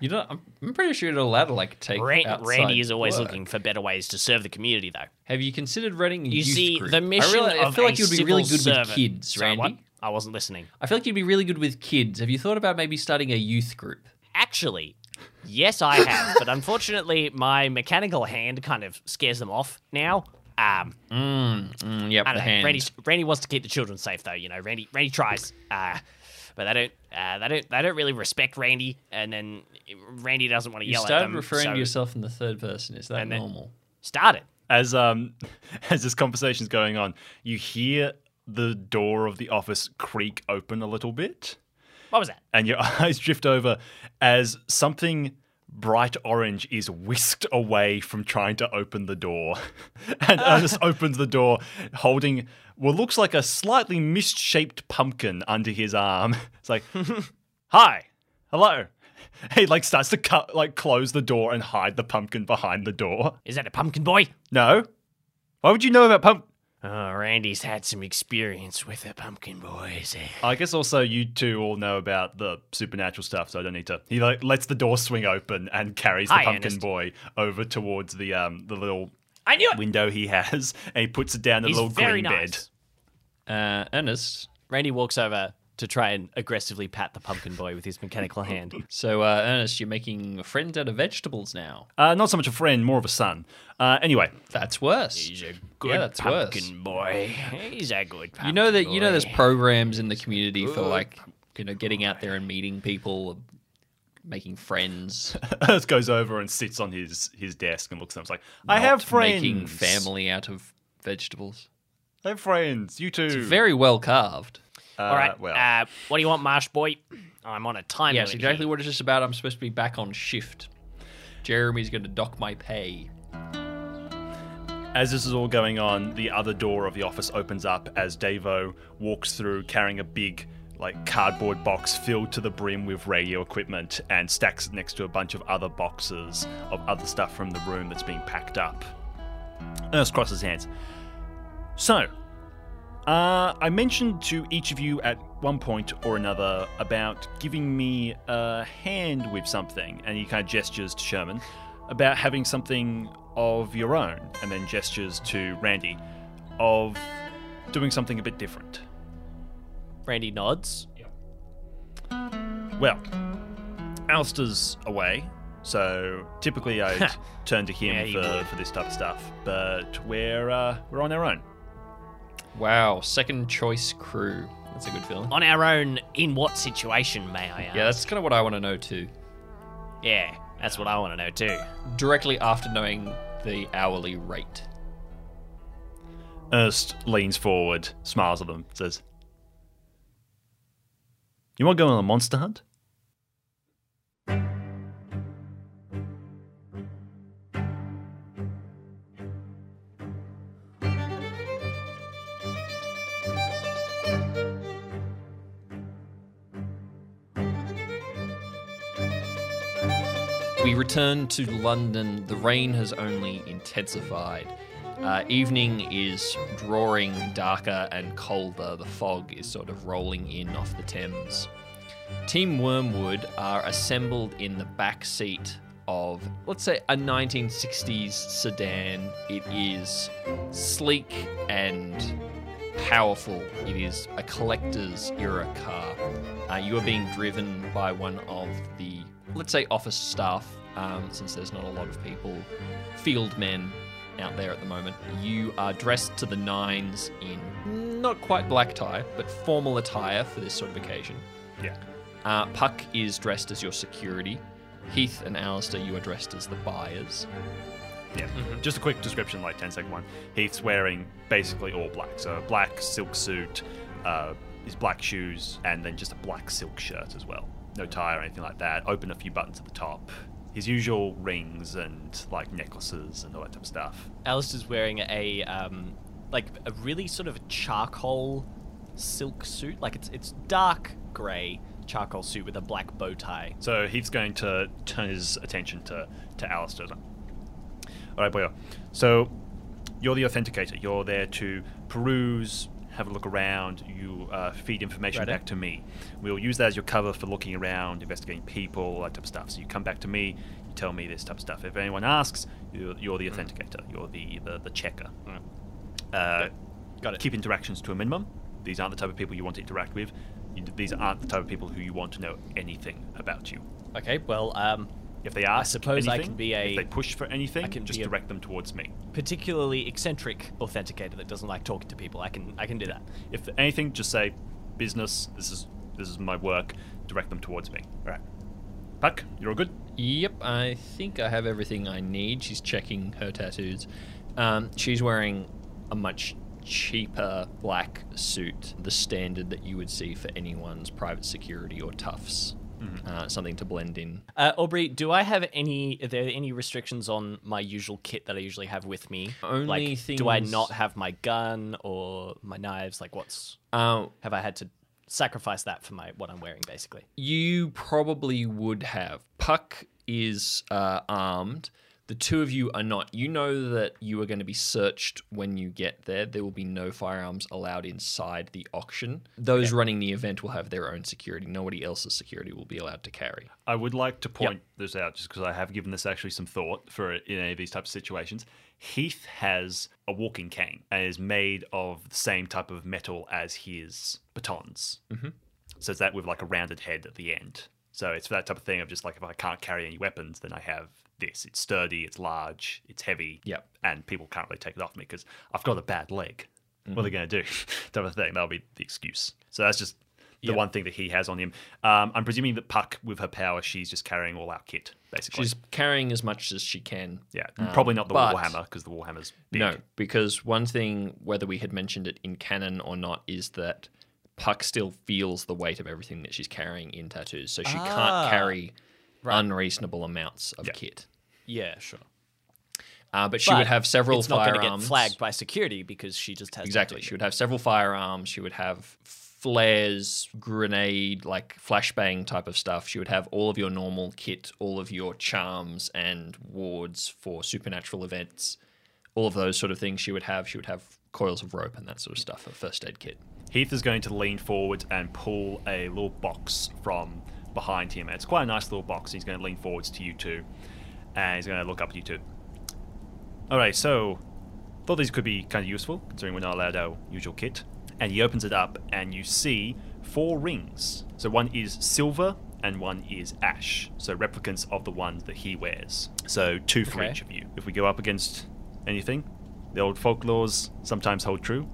You don't. I'm, I'm pretty sure you're allowed to like take. Ran- outside Randy is always work. looking for better ways to serve the community, though. Have you considered running a You youth see, group? the mission I, really, I feel like you'd be really good servant- with kids, Sorry, Randy. what? I wasn't listening. I feel like you'd be really good with kids. Have you thought about maybe starting a youth group? Actually, yes, I have, but unfortunately, my mechanical hand kind of scares them off now. Um, Mm, yep, I the know. hand. Randy, Randy wants to keep the children safe, though. You know, Randy, Randy tries, uh, but they don't. Uh, they don't. They don't really respect Randy, and then Randy doesn't want to you yell at them. started them. referring so to yourself in the third person. Is that normal? Started. as um *laughs* as this conversation's going on, you hear the door of the office creak open a little bit, What was that? and your *laughs* eyes drift over as something bright orange is whisked away from trying to open the door. *laughs* and Ernest *laughs* opens the door holding what looks like a slightly misshaped pumpkin under his arm. *laughs* It's like, "Hi. Hello." He like starts to cut like close the door and hide the pumpkin behind the door. Is that a pumpkin boy? No. Why would you know about pump? Oh, Randy's had some experience with the pumpkin boys. I guess also you two all know about the supernatural stuff, so I don't need to. He like lets the door swing open and carries the Hi, pumpkin Ernest. boy over towards the um the little I knew it. window he has, and he puts it down in He's little very green nice. Uh, Ernest. Randy walks over to try and aggressively pat the pumpkin boy with his mechanical *laughs* hand. So, uh, Ernest, you're making friends out of vegetables now. Uh, not so much a friend, more of a son. Uh, anyway, That's worse. He's a good Yeah, that's worse. pumpkin boy. He's a good pumpkin You know that you know there's programs in the community for like you know getting out there and meeting people, making friends, *laughs* Ernest goes over and sits on his his desk and looks at him. It's like, I have friends. making family out of vegetables. I have friends. You too. Very well carved. Uh, All right. Well, uh, what do you want, Marsh boy? I'm on a time Yes, limit exactly here. what it's just about. I'm supposed to be back on shift. Jeremy's going to dock my pay. As this is all going on, the other door of the office opens up as Davo walks through carrying a big, like, cardboard box filled to the brim with radio equipment and stacks it next to a bunch of other boxes of other stuff from the room that's being packed up. Ernest crosses his hands. So, uh, I mentioned to each of you at one point or another about giving me a hand with something, and he kind of gestures to Sherman about having something of your own, and then gestures to Randy of doing something a bit different. Randy nods. Well, Allister's away, so typically I'd *laughs* turn to him Yeah, for, for this type of stuff, but we're uh, we're on our own. Wow, second choice crew. That's a good feeling. On our own, in what situation, may I ask? Yeah, that's kind of what I want to know too. Yeah, that's what I want to know too. Directly after knowing the hourly rate. Ernest leans forward, smiles at them, says, You want to go on a monster hunt? Return to London. The rain has only intensified. Uh, evening is drawing darker and colder. The fog is sort of rolling in off the Thames. Team Wormwood are assembled in the back seat of, let's say, a 1960s sedan. It is sleek and powerful. It is a collector's era car. Uh, you are being driven by one of the, let's say, office staff, um, since there's not a lot of people, field men out there at the moment. You are dressed to the nines in not quite black tie, but formal attire for this sort of occasion. Yeah. Uh, Puck is dressed as your security. Heath and Allister, you are dressed as the buyers. Yeah. Just a quick description, like 10 second one. Heath's wearing basically all black. So a black silk suit, uh, his black shoes, and then just a black silk shirt as well. No tie or anything like that. Open a few buttons at the top. His usual rings and like necklaces and all that type of stuff. Allister's wearing a um, like a really sort of charcoal silk suit. Like it's it's dark grey charcoal suit with a black bow tie. So he's going to turn his attention to, to Allister. All right, boyo. So you're the authenticator. You're there to peruse, have a look around. You uh, feed information Righto. back to me. We'll use that as your cover for looking around, investigating people, all that type of stuff. So you come back to me, you tell me this type of stuff. If anyone asks, you're, you're the authenticator. You're the, the, the checker. Uh, Got it. keep interactions to a minimum. These aren't the type of people you want to interact with. You, these aren't the type of people who you want to know anything about you. Okay, well, um, If they ask, suppose I can be a- If they push for anything, I can just direct them towards me. particularly eccentric authenticator that doesn't like talking to people. I can I can do that. If anything, just say business. This is this is my work. Direct them towards me. All right. Puck, you're all good. Yep, I think I have everything I need. She's checking her tattoos. Um, she's wearing a much cheaper black suit, the standard that you would see for anyone's private security or toughs. Uh, something to blend in. Uh, Aubrey, do I have any? Are there any restrictions on my usual kit that I usually have with me? Only like, do I not have my gun or my knives? Like, what's Uh, have I had to sacrifice that for my what I'm wearing, basically? you probably would have. Puck is uh, armed. The two of you are not. You know that you are going to be searched when you get there. There will be no firearms allowed inside the auction. Those running the event will have their own security. Nobody else's security will be allowed to carry. I would like to point this out just because I have given this actually some thought for in any of these types of situations. Heath has a walking cane and is made of the same type of metal as his batons. Mm-hmm. So it's that with like a rounded head at the end. So it's for that type of thing of just like if I can't carry any weapons, then I have this. It's sturdy, it's large, it's heavy. Yep. And people can't really take it off me because I've got a bad leg. What are they going to do? type of thing. That'll be the excuse. So that's just the Yep. one thing that he has on him. Um, I'm presuming that Puck, with her power, she's just carrying all our kit, basically. She's carrying as much as she can. yeah, Um, probably not the Warhammer because the Warhammer's big. No, because one thing, whether we had mentioned it in canon or not, is that Puck still feels the weight of everything that she's carrying in tattoos, so she Ah. can't carry unreasonable amounts of Yeah. kit. Yeah, sure. Uh, but she But would have several It's not going firearms. to get flagged by security because she just has Exactly. She would have several firearms. She would have flares, grenade, like flashbang type of stuff. She would have all of your normal kit, all of your charms and wards for supernatural events, all of those sort of things. She would have. She would have coils of rope and that sort of stuff. A first aid kit. Heath is going to lean forward and pull a little box from behind him. It's quite a nice little box. He's going to lean forwards to you two, and he's going to look up at you two. All right, so thought these could be kind of useful considering we're not allowed our usual kit. And he opens it up, and you see four rings. So one is silver and one is ash. So replicants of the ones that he wears. So two for Okay. each of you. If we go up against anything, the old folklores sometimes hold true.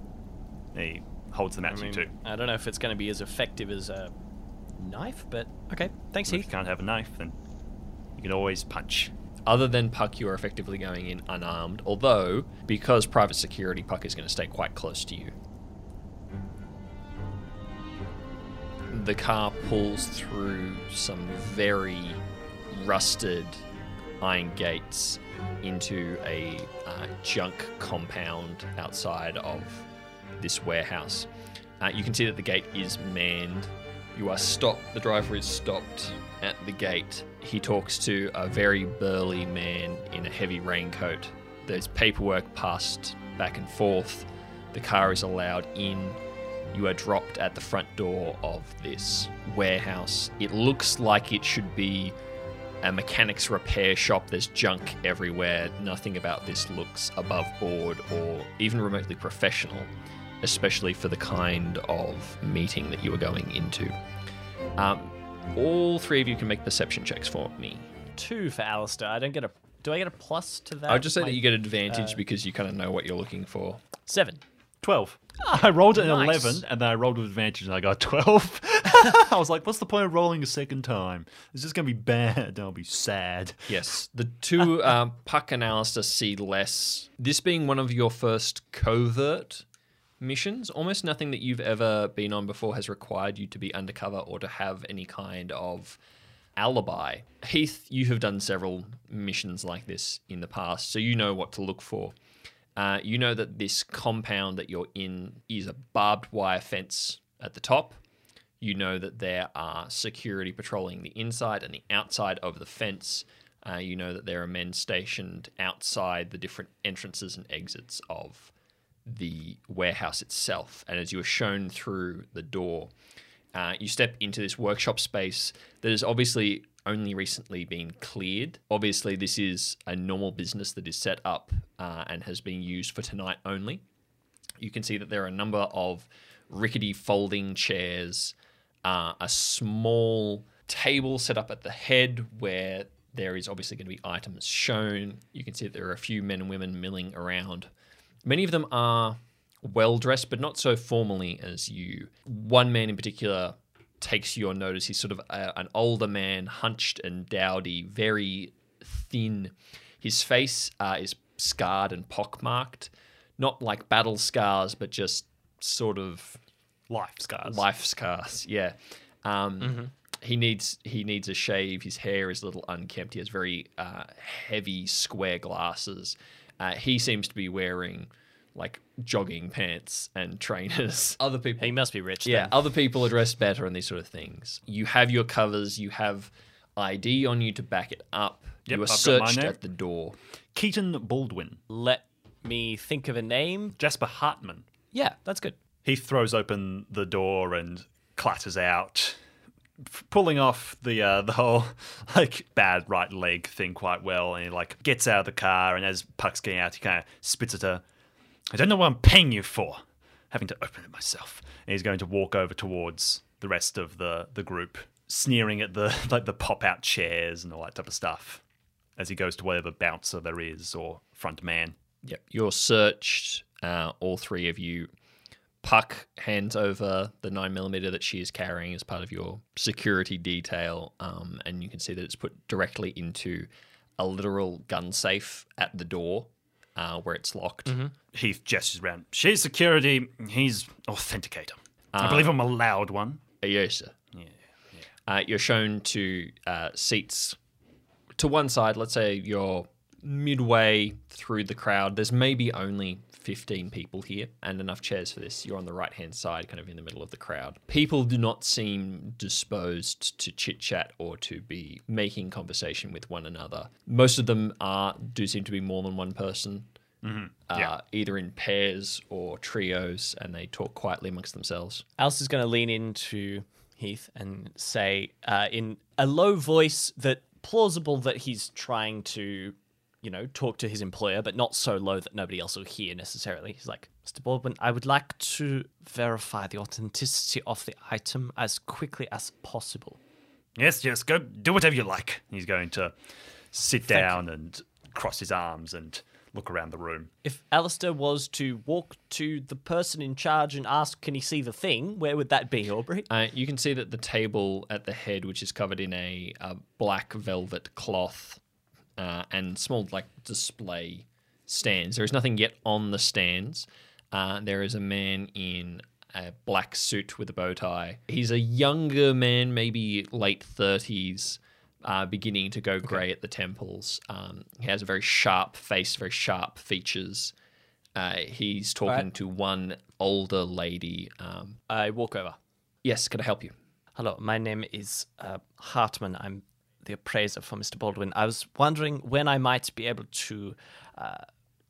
He holds them out I to mean, you too. I don't know if it's going to be as effective as a knife, but okay. Thanks, If you can't have a knife, then You can always punch. Other than Puck, you are effectively going in unarmed, although, because private security, Puck is going to stay quite close to you. The car pulls through some very rusted iron gates into a uh, junk compound outside of this warehouse. Uh, you can see that the gate is manned. You are stopped, the driver is stopped at the gate. He talks to a very burly man in a heavy raincoat. There's paperwork passed back and forth. The car is allowed in. You are dropped at the front door of this warehouse. It looks like it should be a mechanic's repair shop. There's junk everywhere. Nothing about this looks above board or even remotely professional, especially for the kind of meeting that you are going into. Um, all three of you can make perception checks for me. Two for Allister. I don't get a. Do I get a plus to that? I would just say My- that you get advantage because you kind of know what you're looking for. seven. 12. I rolled an nice. 11 and then I rolled with advantage and I got 12. *laughs* I was like, what's the point of rolling a second time? It's just going to be bad. *laughs* I'll be sad. Yes, the two um, *laughs* Puck and Allister see less. This being one of your first covert missions, almost nothing that you've ever been on before has required you to be undercover or to have any kind of alibi. Heath, you have done several missions like this in the past, so you know what to look for. Uh, you know that this compound that you're in is a barbed wire fence at the top. You know that there are security patrolling the inside and the outside of the fence. Uh, you know that there are men stationed outside the different entrances and exits of the warehouse itself. And as you are shown through the door, uh, you step into this workshop space that has obviously only recently been cleared. Obviously, this is a normal business that is set up uh, and has been used for tonight only. You can see that there are a number of rickety folding chairs, uh, a small table set up at the head where there is obviously going to be items shown. You can see that there are a few men and women milling around. Many of them are well dressed, but not so formally as you. One man in particular takes your notice. He's sort of a, an older man, hunched and dowdy, very thin. His face uh, is scarred and pockmarked, not like battle scars, but just sort of Life scars. life scars. Yeah. Um, He needs he needs a shave. His hair is a little unkempt. He has very uh, heavy square glasses. Uh, he seems to be wearing like jogging pants and *laughs* trainers. Other people, He must be rich. yeah, then. other people are dressed better and these sort of things. You have your covers. You have ID on you to back it up. Yep, you are I've got searched at the door. Keaton Baldwin. Let me think of a name. Jasper Hartman. Yeah, that's good. He throws open the door and clatters out, f- pulling off the uh, the whole *laughs* like bad right leg thing quite well. And he like gets out of the car, and as Puck's getting out, he kind of spits at her. I don't know what I'm paying you for. Having to open it myself. And he's going to walk over towards the rest of the the group, sneering at the *laughs* like the pop out chairs and all that type of stuff. As he goes to whatever bouncer there is or front man. Yep. You're searched, uh, all three of you. Puck hands over the nine millimeter that she is carrying as part of your security detail, um, and you can see that it's put directly into a literal gun safe at the door uh, where it's locked. Heath gestures around. She's security. He's authenticator. I believe I'm a loud one. Uh, yes, sir. Uh, you're shown to uh, seats to one side. Let's say you're midway through the crowd. There's maybe only 15 people here and enough chairs for this. You're on the right hand side, kind of in the middle of the crowd. People do not seem disposed to chit chat or to be making conversation with one another. Most of them are do seem to be more than one person. Uh, Yeah. Either in pairs or trios, and they talk quietly amongst themselves. Alice is going to lean into Heath and say uh, in a low voice that plausible that he's trying to, you know, talk to his employer, but not so low that nobody else will hear necessarily. He's like, Mr. Baldwin, I would like to verify the authenticity of the item as quickly as possible. Yes, yes, go do whatever you like. He's going to sit down and cross his arms and look around the room. If Allister was to walk to the person in charge and ask, "Can he see the thing?" Where would that be, Aubrey? Uh, you can see that the table at the head, which is covered in a, uh black velvet cloth uh, and small like display stands. There is nothing yet on the stands. Uh, there is a man in a black suit with a bow tie. He's a younger man, maybe late thirties, uh, beginning to go grey at the temples. Um, he has a very sharp face, very sharp features. Uh, he's talking right. to one older lady. Um, I walk over. yes, can I help you? Hello, my name is uh, Hartman. I'm the appraiser for Mr. Baldwin. I was wondering when I might be able to uh,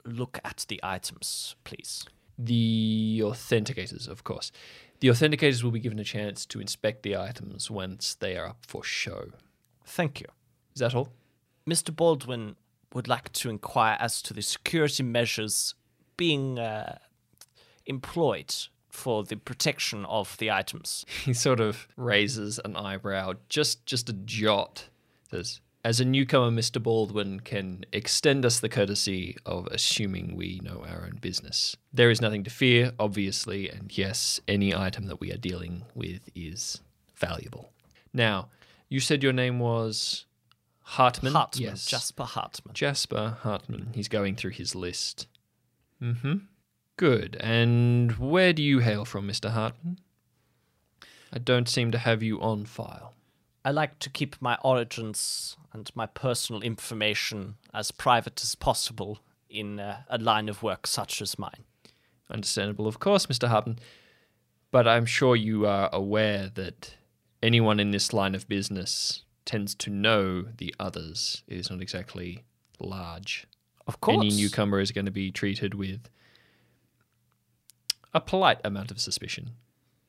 look at the items, please. The authenticators, of course. The authenticators will be given a chance to inspect the items once they are up for show. Thank you. Is that all? Mr. Baldwin would like to inquire as to the security measures being uh, employed for the protection of the items. He sort of raises an eyebrow, just just a jot. Says, "As a newcomer, Mr. Baldwin can extend us the courtesy of assuming we know our own business. There is nothing to fear, obviously, and yes, any item that we are dealing with is valuable." Now, you said your name was Hartman. Hartman, Yes. Jasper Hartman. Jasper Hartman. He's going through his list. Mm-hmm. Good. And where do you hail from, Mr. Hartman? I don't seem to have you on file. I like to keep my origins and my personal information as private as possible in uh, a line of work such as mine. Understandable, of course, Mr. Hartman. But I'm sure you are aware that anyone in this line of business tends to know the others. It is not exactly large. Of course. Any newcomer is going to be treated with a polite amount of suspicion.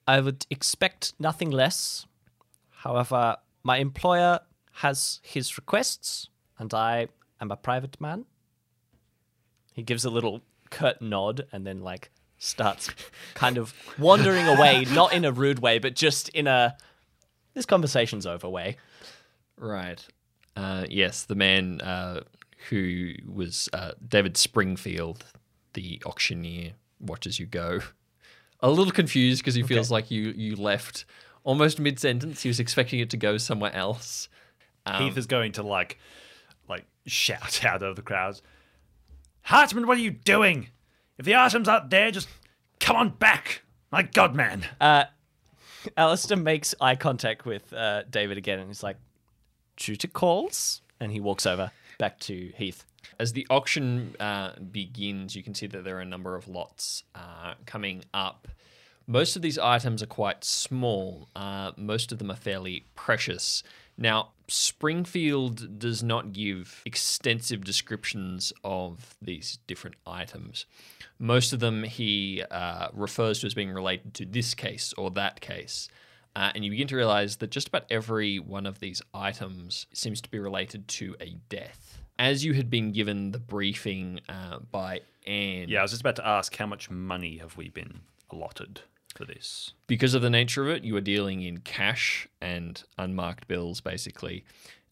I would expect nothing less. However, my employer has his requests, and I am a private man. He gives a little curt nod and then, like, starts kind of wandering away, *laughs* not in a rude way, but just in a this conversation's over way. Right. Uh, yes, the man uh, who was uh, David Springfield, the auctioneer, watches you go. A little confused because he feels like you you left almost mid sentence. He was expecting it to go somewhere else. Um, Heath is going to like, like shout *laughs* out of the crowds. Hartman, what are you doing? If the items aren't there, just come on back. My God, man. Uh, Allister makes eye contact with uh, David again and he's like, due to calls? And he walks over back to Heath. As the auction uh, begins, you can see that there are a number of lots uh, coming up. Most of these items are quite small. Uh, most of them are fairly precious. Now, Springfield does not give extensive descriptions of these different items. Most of them he uh, refers to as being related to this case or that case. Uh, and you begin to realize that just about every one of these items seems to be related to a death. As you had been given the briefing uh, by Anne, Yeah, I was just about to ask how much money have we been allotted for this? because of the nature of it, you are dealing in cash and unmarked bills, basically.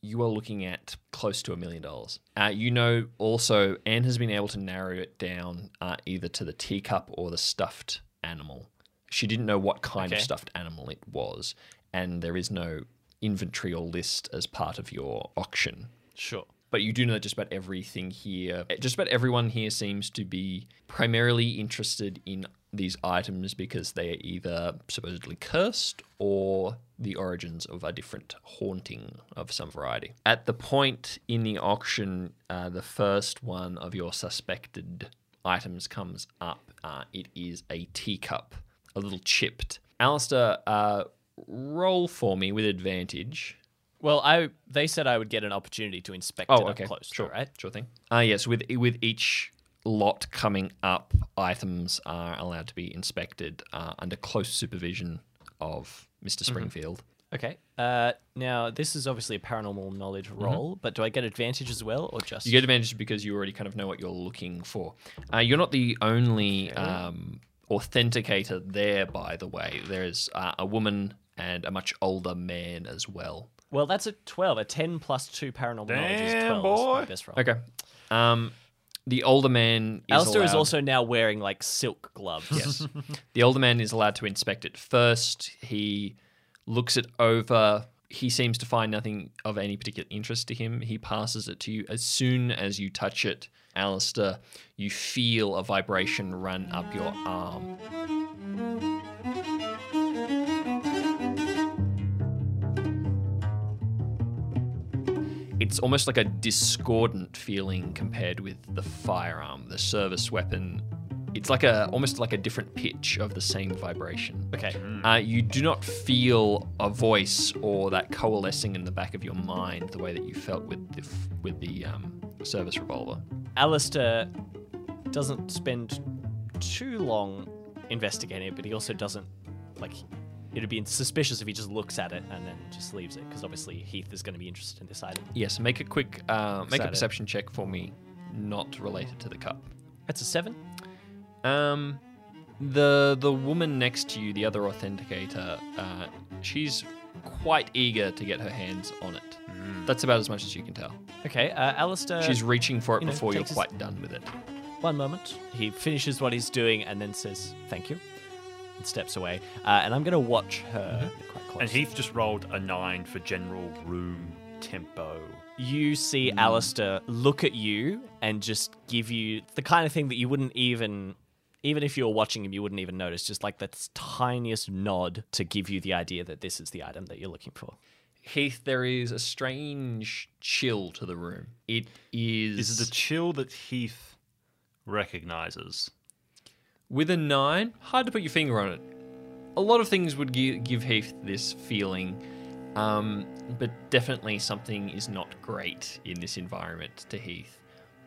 You are looking at close to a million dollars. Uh, you know, also, Anne has been able to narrow it down uh, either to the teacup or the stuffed animal. She didn't know what kind of stuffed animal it was, and there is no inventory or list as part of your auction. Sure. But you do know that just about everything here, just about everyone here seems to be primarily interested in these items because they are either supposedly cursed or the origins of a different haunting of some variety. At the point in the auction, uh, the first one of your suspected items comes up. Uh, it is a teacup, a little chipped. Allister, uh, roll for me with advantage. Well, I they said I would get an opportunity to inspect Oh, it okay. up close, sure, right? Sure thing. Uh, yes, with with each lot coming up, items are allowed to be inspected uh, under close supervision of mister Mm-hmm. Springfield. Okay. Uh, now this is obviously a paranormal knowledge roll, but do I get advantage as well, or just You get advantage because you already kind of know what you're looking for. Uh, you're not the only um, authenticator there, by the way. There's uh, a woman and a much older man as well. Well, that's a twelve. A ten plus two paranormal knowledge is Damn, twelve. is my boy. best roll. Okay. Um, The older man is Allister is allowed- also now wearing like silk gloves. Yes. the older man is allowed to inspect it first. He looks it over. He seems to find nothing of any particular interest to him. He passes it to you. As soon as you touch it, Allister, you feel a vibration run up your arm. It's almost like a discordant feeling compared with the firearm, the service weapon. It's like a almost like a different pitch of the same vibration. Okay. Uh, you do not feel a voice or that coalescing in the back of your mind the way that you felt with the f- with the um, service revolver. Allister doesn't spend too long investigating it, but he also doesn't like. It'd be suspicious if he just looks at it and then just leaves it, because obviously Heath is going to be interested in this item. Yes, make a quick uh, make a perception check for me, not related to the cup. That's a seven. Um, the the woman next to you, the other authenticator, uh, she's quite eager to get her hands on it. That's about as much as you can tell. Okay, uh, Allister. She's reaching for it you know, before you're his- quite done with it. One moment. He finishes what he's doing and then says, "Thank you," steps away. Uh, and I'm going to watch her quite closely. And Heath just rolled a nine for general room tempo. you see Allister look at you and just give you the kind of thing that you wouldn't even even if you were watching him you wouldn't even notice just like the tiniest nod to give you the idea that this is the item that you're looking for Heath, there is a strange chill to the room. It is. Is it a chill that Heath recognizes? With a nine? Hard to put your finger on it. A lot of things would gi- give Heath this feeling, um, but definitely something is not great in this environment to Heath.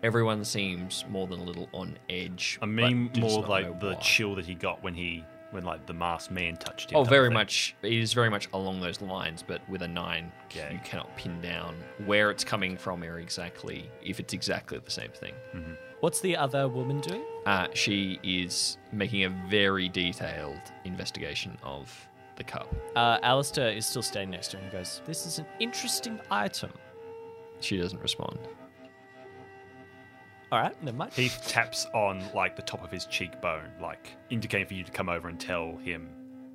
Everyone seems more than a little on edge. I mean, more like the why. chill that he got when he, when like the masked man touched him. Oh, very much. It is very much along those lines, but with a nine, Yeah. you cannot pin down where it's coming from or exactly if it's exactly the same thing. what's the other woman doing Uh, she is making a very detailed investigation of the cup. uh, Allister is still standing next to her and goes this is an interesting item She doesn't respond. all right never mind Heath taps on like the top of his cheekbone, like indicating for you to come over and tell him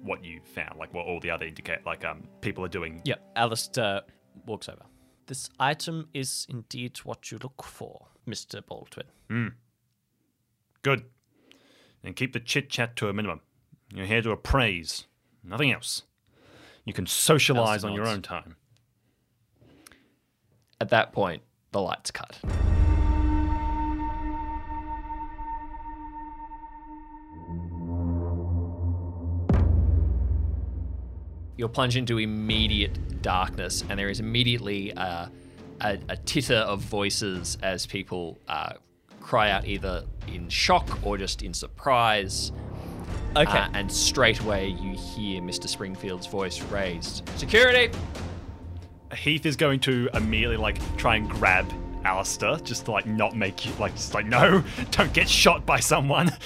what you found, like what all the other indicate, like um people are doing. yep Allister walks over this item is indeed what you look for Mr. Baldwin Good. And keep the chit chat to a minimum. You're here to appraise, nothing else. You can socialize on your own time. At that point, the lights cut. You're plunged into immediate darkness, and there is immediately uh, a, a titter of voices as people uh, cry out either in shock or just in surprise. okay Uh, and straight away, you hear Mr. Springfield's voice raised Security! Heath is going to immediately like try and grab Allister, just to like not make you like just like no, *laughs* don't get shot by someone. *laughs*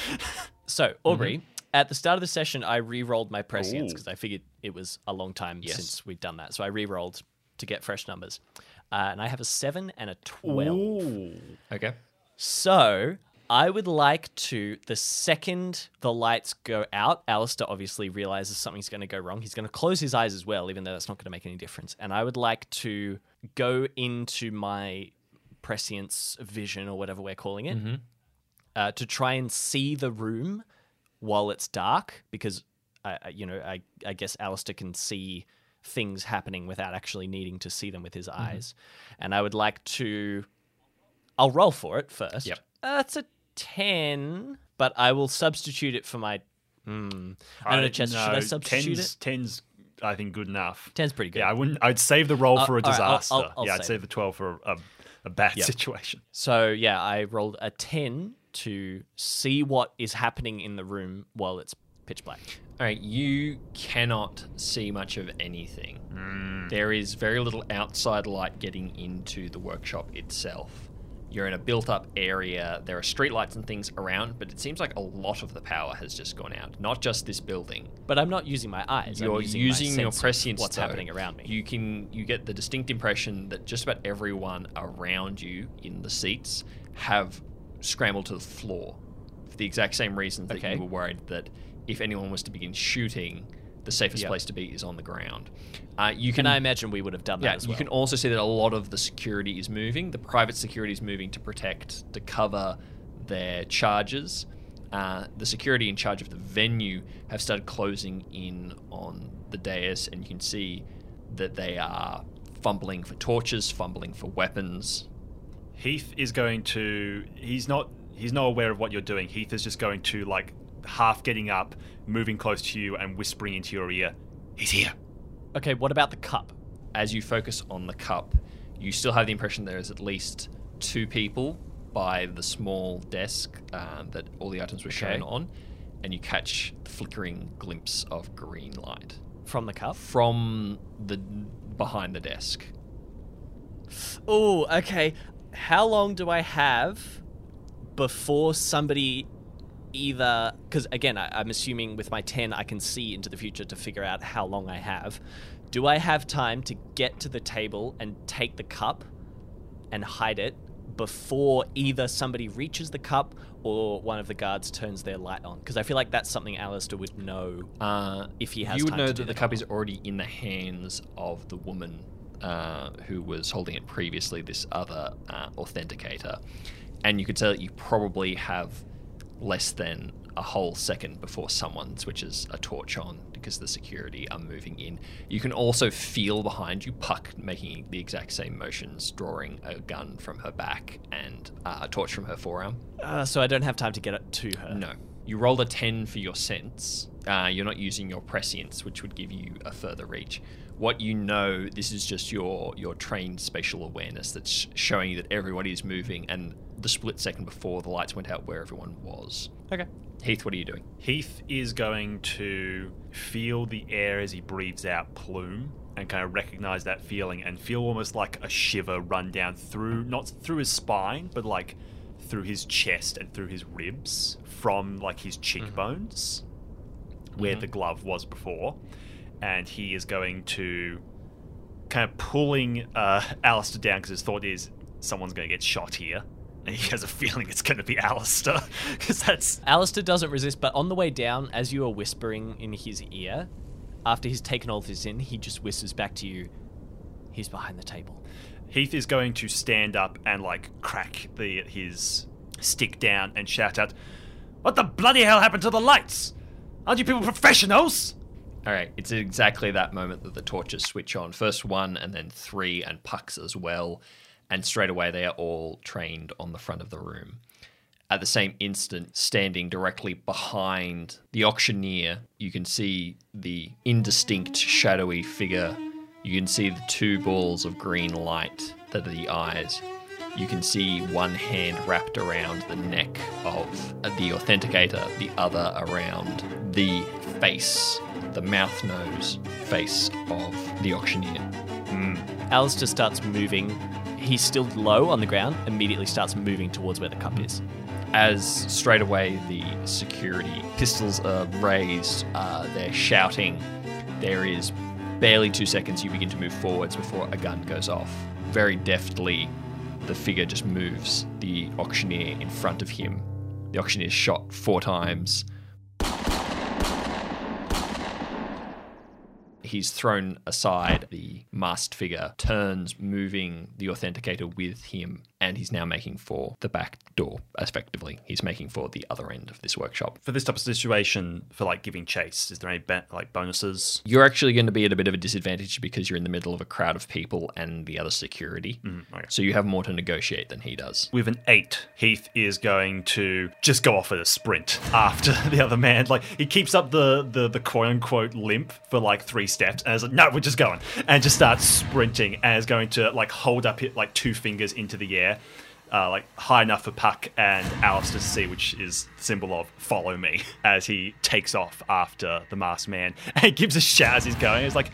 So, Aubrey, at the start of the session, I re-rolled my prescience because I figured it was a long time Yes. since we'd done that. So I re-rolled to get fresh numbers, uh, and I have a seven and a twelve. Okay. So I would like to, the second the lights go out, Allister obviously realizes something's going to go wrong. He's going to close his eyes as well, even though that's not going to make any difference. And I would like to go into my prescience vision or whatever we're calling it uh, to try and see the room while it's dark because, uh, you know, I, I guess Allister can see things happening without actually needing to see them with his eyes. And I would like to. I'll roll for it first. Yep. Uh, that's a 10, but I will substitute it for my. Hmm. I don't know, Chester. Should I substitute tens, it? Tens, I think, good enough. 10's pretty good. Yeah, I wouldn't. I'd save the roll Uh, for a all right, I'll- disaster. I'll- I'll yeah, I'd save save the twelve for a, a bad Yep. situation. So yeah, I rolled a 10 to see what is happening in the room while it's pitch black. All right, you cannot see much of anything. There is very little outside light getting into the workshop itself. You're in a built up area. There are streetlights and things around, but it seems like a lot of the power has just gone out. Not just this building. But I'm not using my eyes. I'm You're using, using, my your prescience. What's though. happening around me? You can you get the distinct impression that just about everyone around you in the seats have scrambled to the floor for the exact same reason that Okay. you were worried that if anyone was to begin shooting, the safest Yep. place to be is on the ground. Uh, you can And I imagine we would have done that yeah, as well. you can also see that a lot of the security is moving. The private security is moving to protect, to cover their charges. Uh, the security in charge of the venue have started closing in on the dais, and you can see that they are fumbling for torches, fumbling for weapons. Heath is going to. He's not. He's not aware of what you're doing. Heath is just going to like half getting up, moving close to you, and whispering into your ear, "He's here." Okay, what about the cup? As you focus on the cup, you still have the impression there is at least two people by the small desk uh, that all the items were shown Okay. on, and you catch the flickering glimpse of green light From the cup? from the behind the desk. Oh, okay. How long do I have before somebody either. Because again, I, I'm assuming with my 10, I can see into the future to figure out how long I have. Do I have time to get to the table and take the cup and hide it before either somebody reaches the cup or one of the guards turns their light on? Because I feel like that's something Allister would know Uh, if he has you would know that the cup is already in the hands of the woman uh, who was holding it previously, this other uh, authenticator. And you could say that you probably have less than a whole second before someone switches a torch on because the security are moving in. You can also feel behind you Puck making the exact same motions, drawing a gun from her back and uh, a torch from her forearm. Uh, so I don't have time to get it to her. No. You rolled a 10 for your sense. Uh, you're not using your prescience, which would give you a further reach. What you know, this is just your your trained spatial awareness that's showing you that everybody is moving and the split second before the lights went out where everyone was. Okay. Heath, what are you doing? Heath is going to feel the air as he breathes out plume and kind of recognize that feeling and feel almost like a shiver run down through, not through his spine, but like through his chest and through his ribs from like his cheekbones where the glove was before. And he is going to kind of pulling uh, Allister down because his thought is someone's going to get shot here. And he has a feeling it's going to be Allister *laughs* because that's Allister doesn't resist, but on the way down, as you are whispering in his ear, after he's taken all of this in, he just whispers back to you, he's behind the table. Heath is going to stand up and like crack the his stick down and shout out, "What the bloody hell happened to the lights? Aren't you people professionals?" All right, it's exactly that moment that the torches switch on. First one, and then three, and pucks as well. And straight away, they are all trained on the front of the room. At the same instant, standing directly behind the auctioneer, you can see the indistinct, shadowy figure. You can see the two balls of green light that are the eyes. You can see one hand wrapped around the neck of the authenticator, the other around the face, the mouth nose face of the auctioneer. Allister starts moving. He's still low on the ground, immediately starts moving towards where the cup is. As straight away the security pistols are raised, uh, they're shouting. There is barely two seconds you begin to move forwards before a gun goes off. Very deftly, the figure just moves the auctioneer in front of him. The auctioneer is shot four times. He's thrown aside. The masked figure turns, moving the authenticator with him, and he's now making for the back door. Effectively, he's making for the other end of this workshop. For this type of situation, for like giving chase, is there any ba- like bonuses? You're actually going to be at a bit of a disadvantage because you're in the middle of a crowd of people and the other security. Mm-hmm, okay. So you have more to negotiate than he does. With an eight, Heath is going to just go off at a sprint *laughs* after *laughs* the other man. Like he keeps up the the, the quote unquote limp for like three steps, and is like, no, we're just going, and just starts sprinting, and is going to like hold up it like two fingers into the air. Uh, like high enough for Puck and Allister to see, which is the symbol of "follow me" *laughs* as he takes off after the masked man, *laughs* and he gives a shout as he's going. He's like,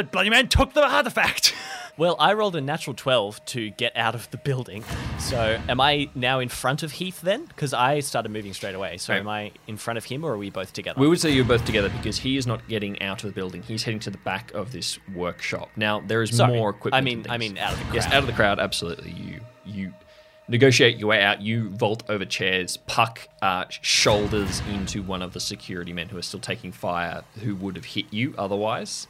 "That bloody man took the artifact." *laughs* Well, I rolled a natural 12 to get out of the building. So, am I now in front of Heath then? Because I started moving straight away. So, am I in front of him or are we both together? We would say you're both together because he is not getting out of the building. He's heading to the back of this workshop. Now there is Sorry. more equipment. I mean- I mean out of the crowd. Yes, out of the crowd. Absolutely. You you negotiate your way out. You vault over chairs. Puck uh, shoulders into one of the security men who are still taking fire, who would have hit you otherwise.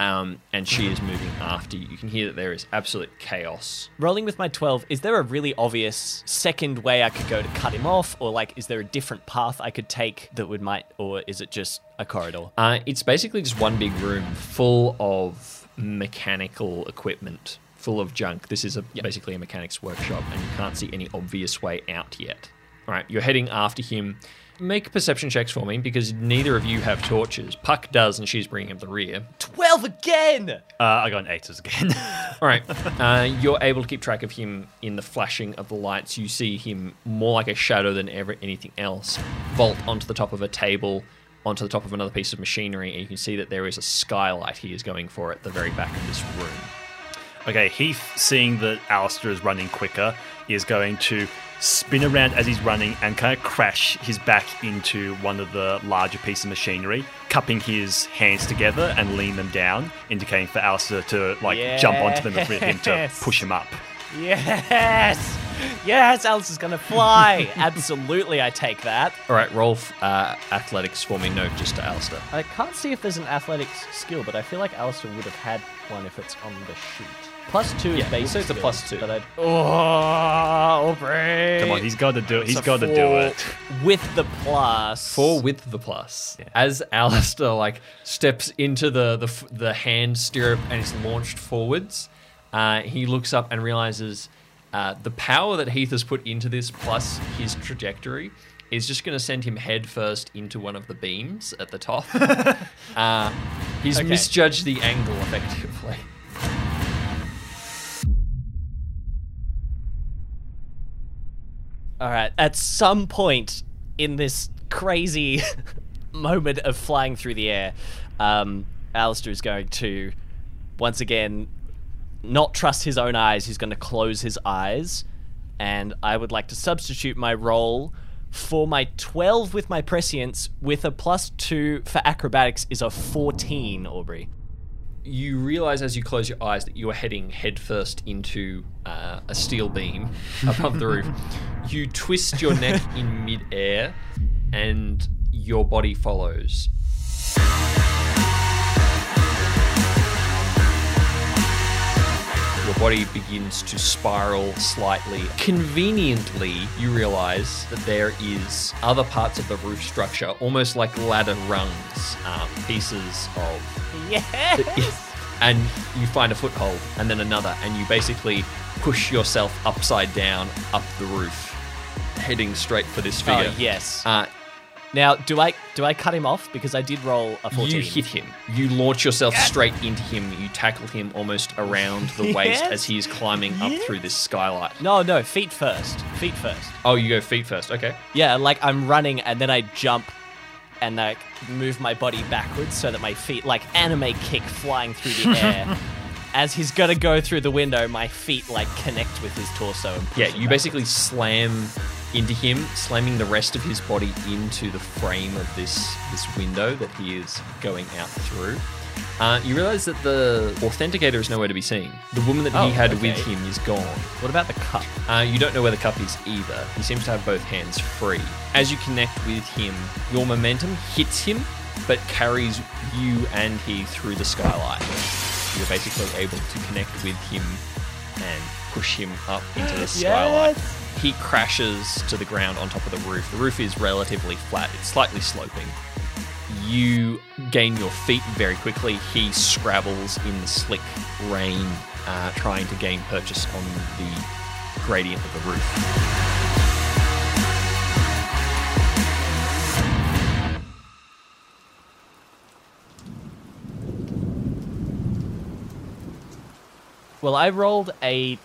Um, and she is moving after you. You can hear that there is absolute chaos. Rolling with my 12, is there a really obvious second way I could go to cut him off? Or, like, is there a different path I could take that would might, or is it just a corridor? Uh, it's basically just one big room full of mechanical equipment, full of junk. This is a, basically a mechanic's workshop, and you can't see any obvious way out yet. All right, you're heading after him. Make perception checks for me because neither of you have torches. Puck does, and she's bringing up the rear. 12 again! Uh, I got an eight again. *laughs* All right, uh, you're able to keep track of him in the flashing of the lights. You see him more like a shadow than ever anything else. Vault onto the top of a table, onto the top of another piece of machinery, and you can see that there is a skylight he is going for at the very back of this room. Okay, Heath, seeing that Allister is running quicker, is going to spin around as he's running and kind of crash his back into one of the larger pieces of machinery, cupping his hands together and lean them down, indicating for Allister to like jump onto them and for him to push him up. Yes! Yes, Alice is gonna fly! *laughs* Absolutely, I take that. All right, roll f- uh, athletics for me. No, just to Allister. I can't see if there's an athletics skill, but I feel like Allister would have had one if it's on the sheet. Plus two is Yeah, we'll basic. say it's a skills, plus two. But I'd... oh, Aubrey. Come on, he's got to do it. He's It's a got to do it. with the plus. Four with the plus. As Allister like steps into the the, the hand stirrup and is launched forwards, uh, he looks up and realizes uh, the power that Heath has put into this plus his trajectory is just going to send him headfirst into one of the beams at the top. *laughs* uh, he's Okay. misjudged misjudged the angle effectively. All right. At some point in this crazy *laughs* moment of flying through the air, um, Allister is going to once again not trust his own eyes. He's going to close his eyes, and I would like to substitute my roll for my 12 with my prescience with a plus 2 for acrobatics is a 14 aubrey you realize as you close your eyes that you are heading headfirst into uh, a steel beam *laughs* above the roof. You twist your neck in midair, and your body follows. Body begins to spiral slightly. Conveniently, you realize that there is other parts of the roof structure, almost like ladder rungs, um, pieces of *laughs* yes. *laughs* and you find a foothold and then another and you basically push yourself upside down up the roof heading straight for this figure. oh yes. Uh, now do i do i cut him off? Because i did roll a 14 you hit him. you launch yourself straight into him. You tackle him almost around the *laughs* waist Yes. as he is climbing up through this skylight. No no feet first. Feet first. Oh you go feet first. Okay. Yeah, like I'm running and then I jump and like move my body backwards so that my feet like anime kick flying through the *laughs* air. As he's gonna go through the window, my feet like connect with his torso yeah you basically slam into him slamming the rest of his body into the frame of this this window that he is going out through. Uh, you realize that the authenticator is nowhere to be seen. The woman that Oh, he had okay. with him is gone. What about the cup? uh, you don't know where the cup is either. He seems to have both hands free. As you connect with him your momentum hits him but carries you and he through the skylight you're basically able to connect with him and push him up into the *gasps* skylight. He crashes to the ground on top of the roof. The roof is relatively flat, it's slightly sloping. You gain your feet very quickly. He scrabbles in the slick rain, uh, trying to gain purchase on the gradient of the roof. Well, I rolled a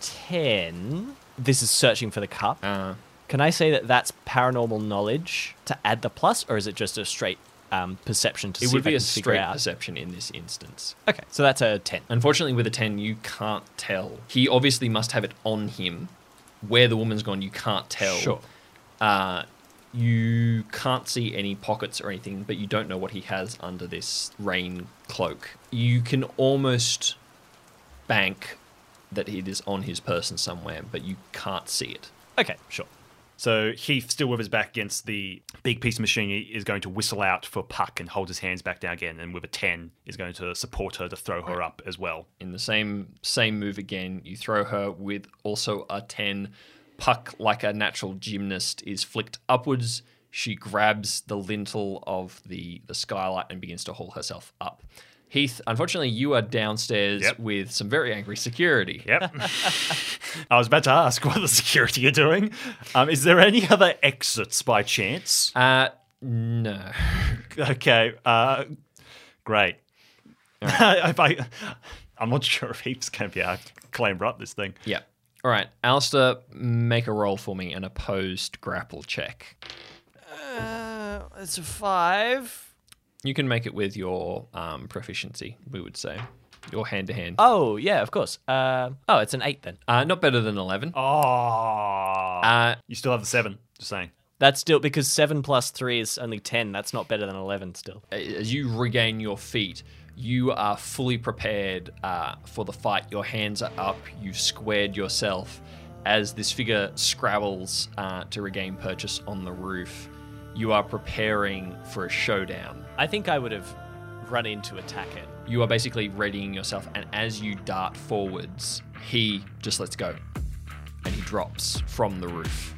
10. This is searching for the cup. Uh, Can I say that that's paranormal knowledge to add the plus, or is it just a straight um, perception to it see would if I be a can figure straight out? perception in this instance. Okay, so that's a 10. Unfortunately, with a 10, you can't tell. He obviously must have it on him. Where the woman's gone, you can't tell. Sure. Uh, you can't see any pockets or anything, but you don't know what he has under this rain cloak. You can almost bank that it is on his person somewhere, but you can't see it. Okay, sure. So Heath, still with his back against the big piece of machinery, is going to whistle out for Puck and hold his hands back down again. And with a 10, is going to support her to throw her up as well. In the same same move again, you throw her with also a 10. Puck, like a natural gymnast, is flicked upwards. She grabs the lintel of the, the skylight and begins to haul herself up. Heath, unfortunately, you are downstairs Yep. with some very angry security. Yep. I was about to ask what the security are doing. Um, is there any other exits by chance? Uh, no. Okay. Uh, great. *laughs* if I, I'm not sure if Heath's going to be able to clamber up this thing. Yeah. All right, Allister, make a roll for me, an opposed grapple check. Uh, it's a five. You can make it with your um, proficiency, we would say. Your hand to hand. Oh yeah, of course. Uh, oh, it's an eight then. Uh, not better than 11. Oh. Uh, you still have the seven, just saying. That's still because seven plus three is only ten. That's not better than eleven. Still. as you regain your feet, you are fully prepared uh, for the fight. Your hands are up. You've squared yourself. As this figure scrabbles uh, to regain purchase on the roof, you are preparing for a showdown. I think I would have run in to attack it. You are basically readying yourself, and as you dart forwards, he just lets go. And he drops from the roof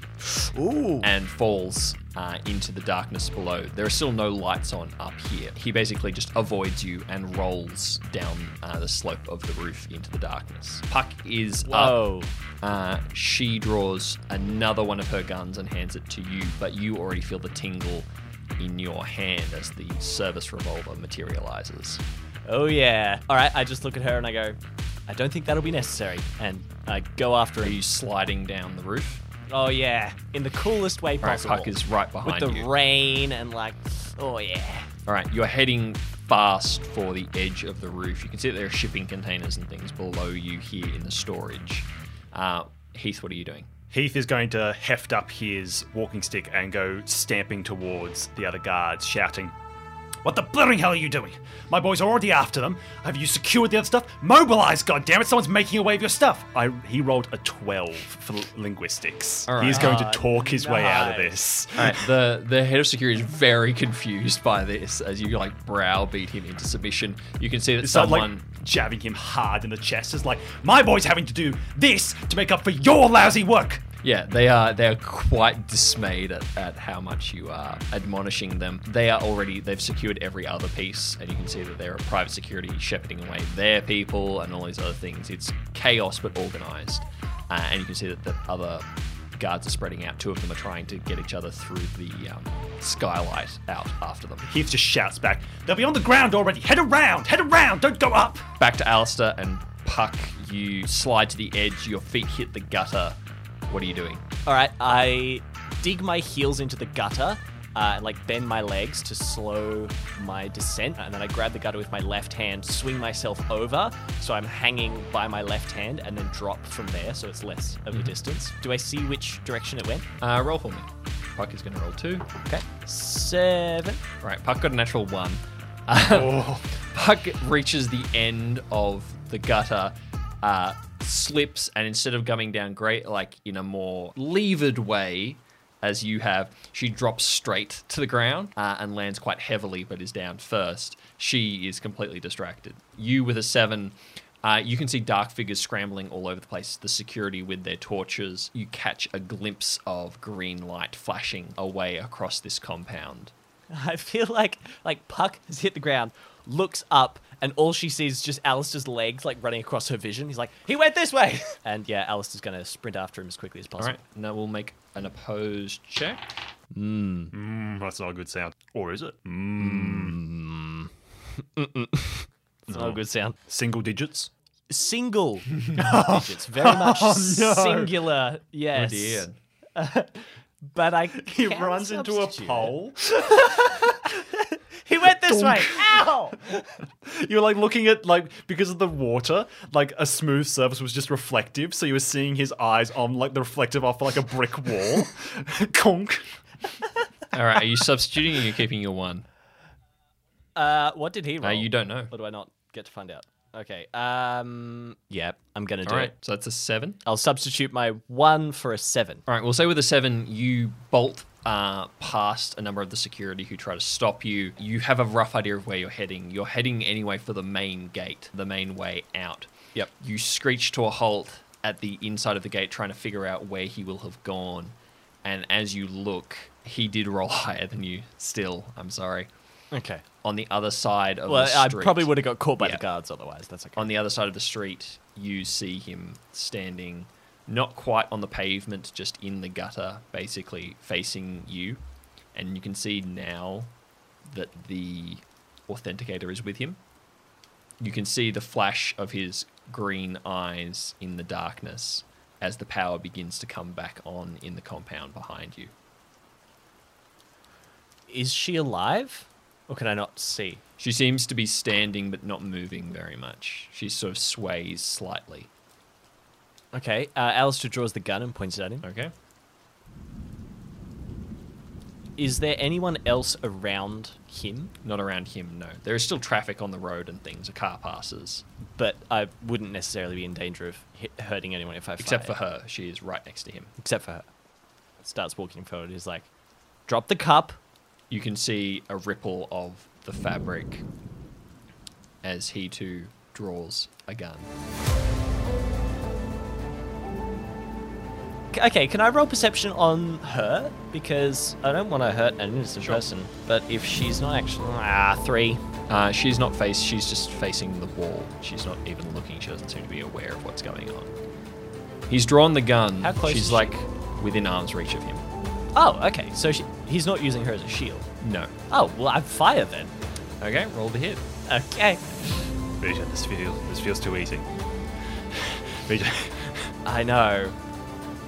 Ooh. and falls uh, into the darkness below. There are still no lights on up here. He basically just avoids you and rolls down uh, the slope of the roof into the darkness. Puck is Whoa. up. Uh, she draws another one of her guns and hands it to you, but you already feel the tingle in your hand as the service revolver materializes. Oh yeah. All right. I just look at her and I go, I don't think that'll be necessary, and I go after Are you sliding down the roof? Oh yeah, in the coolest way All right, possible. Puck is right behind with the you. rain and like, oh yeah. All right, you're heading fast for the edge of the roof. You can see that there are shipping containers and things below you here in the storage. Uh, Heath, what are you doing? Heath is going to heft up his walking stick and go stamping towards the other guards, shouting, What the blithering hell are you doing? My boys are already after them. Have you secured the other stuff? Mobilize, goddammit! Someone's making away with your stuff. I, he rolled a 12 for linguistics. All right. He's going to talk his way out of this. All right, the the head of security is very confused by this as you like browbeat him into submission. You can see that It's someone. like jabbing him hard in the chest. is like, my boy's having to do this to make up for your lousy work. Yeah, they are they are quite dismayed at, at how much you are admonishing them. They are already they've secured every other piece, and you can see that they're a private security shepherding away their people and all these other things. It's chaos but organized, uh, and you can see that the other guards are spreading out. Two of them are trying to get each other through the um, skylight out after them. Heath just shouts back, They'll be on the ground already. Head around, head around, don't go up. Back to Allister and Puck. You slide to the edge. Your feet hit the gutter. What are you doing? All right. I dig my heels into the gutter. Uh, and like bend my legs to slow my descent, and then I grab the gutter with my left hand, swing myself over, so I'm hanging by my left hand, and then drop from there, so it's less of a distance. Do I see which direction it went? Uh, roll for me. Puck is going to roll two. Okay, seven. All right, Puck got a natural one. Oh. *laughs* *laughs* Puck reaches the end of the gutter, uh, slips, and instead of coming down great, like in a more levered way, as you have, she drops straight to the ground uh, and lands quite heavily, but is down first. She is completely distracted. You with a seven. Uh, you can see dark figures scrambling all over the place. The security with their torches. You catch a glimpse of green light flashing away across this compound. *laughs* I feel like like Puck has hit the ground, looks up, and all she sees is just Allister's legs like running across her vision. He's like, he went this way, *laughs* and yeah, Allister's gonna sprint after him as quickly as possible. right, now we'll make an opposed check. Mm, that's not a good sound. Or is it? Mmm. Mm, *laughs* It's not a good sound. single digits. Single *laughs* digits, very much no. singular. Yes, but I *laughs* He can runs into a pole. *laughs* He went this way. Ow! *laughs* You're like looking at like because of the water, like a smooth surface was just reflective, so you were seeing his eyes on like the reflective off like a brick wall. Conk. All right, are you substituting or are you keeping your one? Uh, what did he roll? Uh, you don't know. Or do I not get to find out? Okay. Um. Yeah, I'm gonna do All right, it. so that's a seven. I'll substitute my one for a seven. All right, we'll say with a seven, you bolt uh, past a number of the security who try to stop you. You have a rough idea of where you're heading. You're heading anyway for the main gate, the main way out. Yep. You screech to a halt at the inside of the gate, trying to figure out where he will have gone. And as you look, he did roll *laughs* higher than you. Still, I'm sorry. Okay. On the other side of Well, the street. Well, I probably would have got caught by Yeah. the guards otherwise. That's okay. on the other side of the street, you see him standing, not quite on the pavement, just in the gutter, basically facing you. And you can see now that the authenticator is with him. You can see the flash of his green eyes in the darkness as the power begins to come back on in the compound behind you. Is she alive, or can I not see? She seems to be standing but not moving very much. She sort of sways slightly. Okay. Uh, Allister draws the gun and points it at him. Okay. Is there anyone else around him? Not around him, no. There is still traffic on the road and things. A car passes. But I wouldn't necessarily be in danger of hit, hurting anyone if I Except for her. She is right next to him. Except for her. Starts walking forward. He's like, drop the cup. You can see a ripple of the fabric as he too draws a gun. Okay, can I roll perception on her? Because I don't want to hurt an innocent Sure. person. But if she's not actually. Ah, three. Uh, she's not face. She's just facing the wall. She's not even looking. She doesn't seem to be aware of what's going on. He's drawn the gun. How close She's is she? like within arm's reach of him. Oh, okay. So she, he's not using her as a shield. No. Oh, well, I'm fire then. Okay, roll the hit. Okay. BJ, this feels this feels too easy. BJ, I know.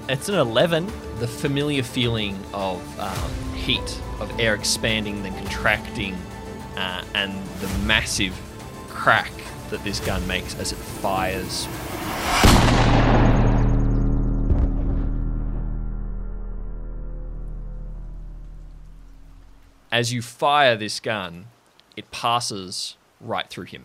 It's an 11. the familiar feeling of um, heat, of air expanding, then contracting, uh, and the massive crack that this gun makes as it fires. As you fire this gun, it passes right through him.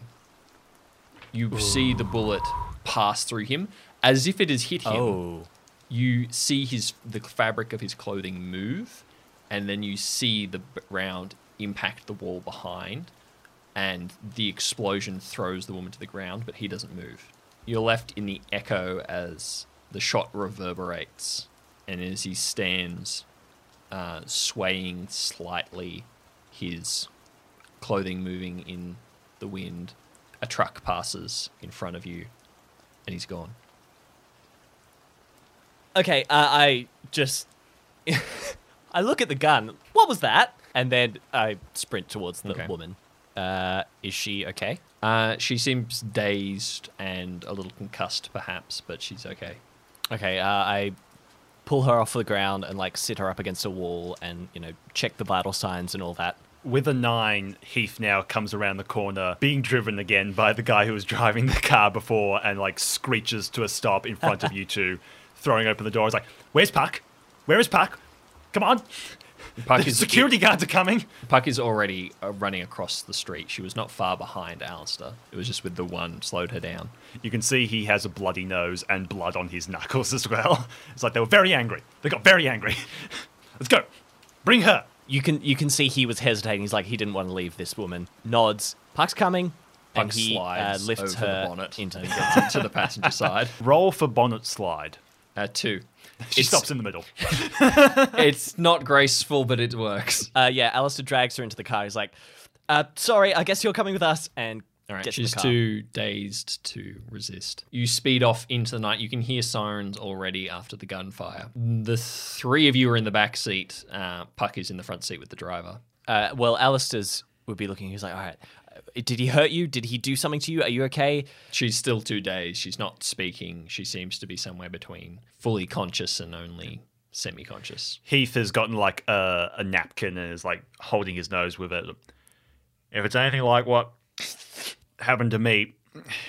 You see the bullet pass through him as if it has hit him Oh. you see his the fabric of his clothing move, and then you see the round impact the wall behind, and the explosion throws the woman to the ground, but he doesn't move. You're left in the echo as the shot reverberates, and as he stands, uh, swaying slightly, his clothing moving in the wind, a truck passes in front of you, and he's gone. Okay, uh, I just. *laughs* I look at the gun. What was that? And then I sprint towards the Okay. woman. Uh, is she okay? Uh, she seems dazed and a little concussed, perhaps, but she's okay. Okay, uh, I pull her off the ground and like sit her up against a wall and you know check the vital signs and all that. with a nine, Heath now comes around the corner, being driven again by the guy who was driving the car before, and like screeches to a stop in front of *laughs* you two, throwing open the door. He's like, "Where's Puck? Where is Puck? Come on! Puck The is, *laughs* security guards are coming." Puck is already uh, running across the street. She was not far behind Allister. It was just with the one slowed her down. You can see he has a bloody nose and blood on his *laughs* knuckles as well. It's like they were very angry. They got very angry. *laughs* Let's go. Bring her. You can you can see he was hesitating. He's like he didn't want to leave this woman. Nods. Puck's coming. Puck and he uh, slides lifts over her the bonnet into the into the passenger side. Roll for bonnet slide. Uh, two. *laughs* She stops in the middle. *laughs* It's not graceful, but it works. Uh, yeah, Allister drags her into the car. He's like, uh, "Sorry, I guess you're coming with us." And All right, gets she's too dazed to resist. You speed off into the night. You can hear sirens already after the gunfire. The three of you are in the back seat. Uh, Puck is in the front seat with the driver. Uh, well, Allister's would be looking. He's like, "All right, did he hurt you? Did he do something to you? Are you okay?" She's still two days. She's not speaking. She seems to be somewhere between fully conscious and only semi-conscious. Heath has gotten like a, a napkin and is like holding his nose with it. If it's anything like what happened to me,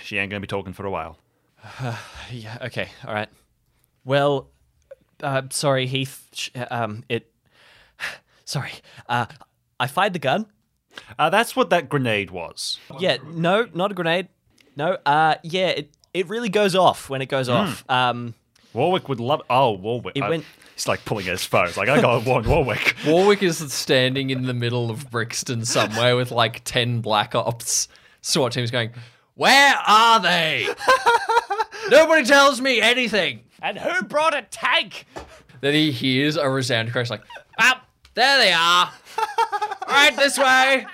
she ain't gonna be talking for a while. *sighs* Yeah. Okay. All right. Well, uh, sorry, Heath. Um, it. *sighs* Sorry. Uh, I fired the gun. Uh, that's what that grenade was. Yeah. No, not a grenade. No, uh, yeah, it, it really goes off when it goes off. Um, Warwick would love. Oh, Warwick. It I- went- He's like pulling at his phone. It's like I got *laughs* one Warwick. Warwick is standing in the middle of Brixton somewhere with like 10 black ops SWAT teams going, Where are they? *laughs* Nobody tells me anything. and who brought a tank? Then he hears a resounding crash like, there they are. right this way.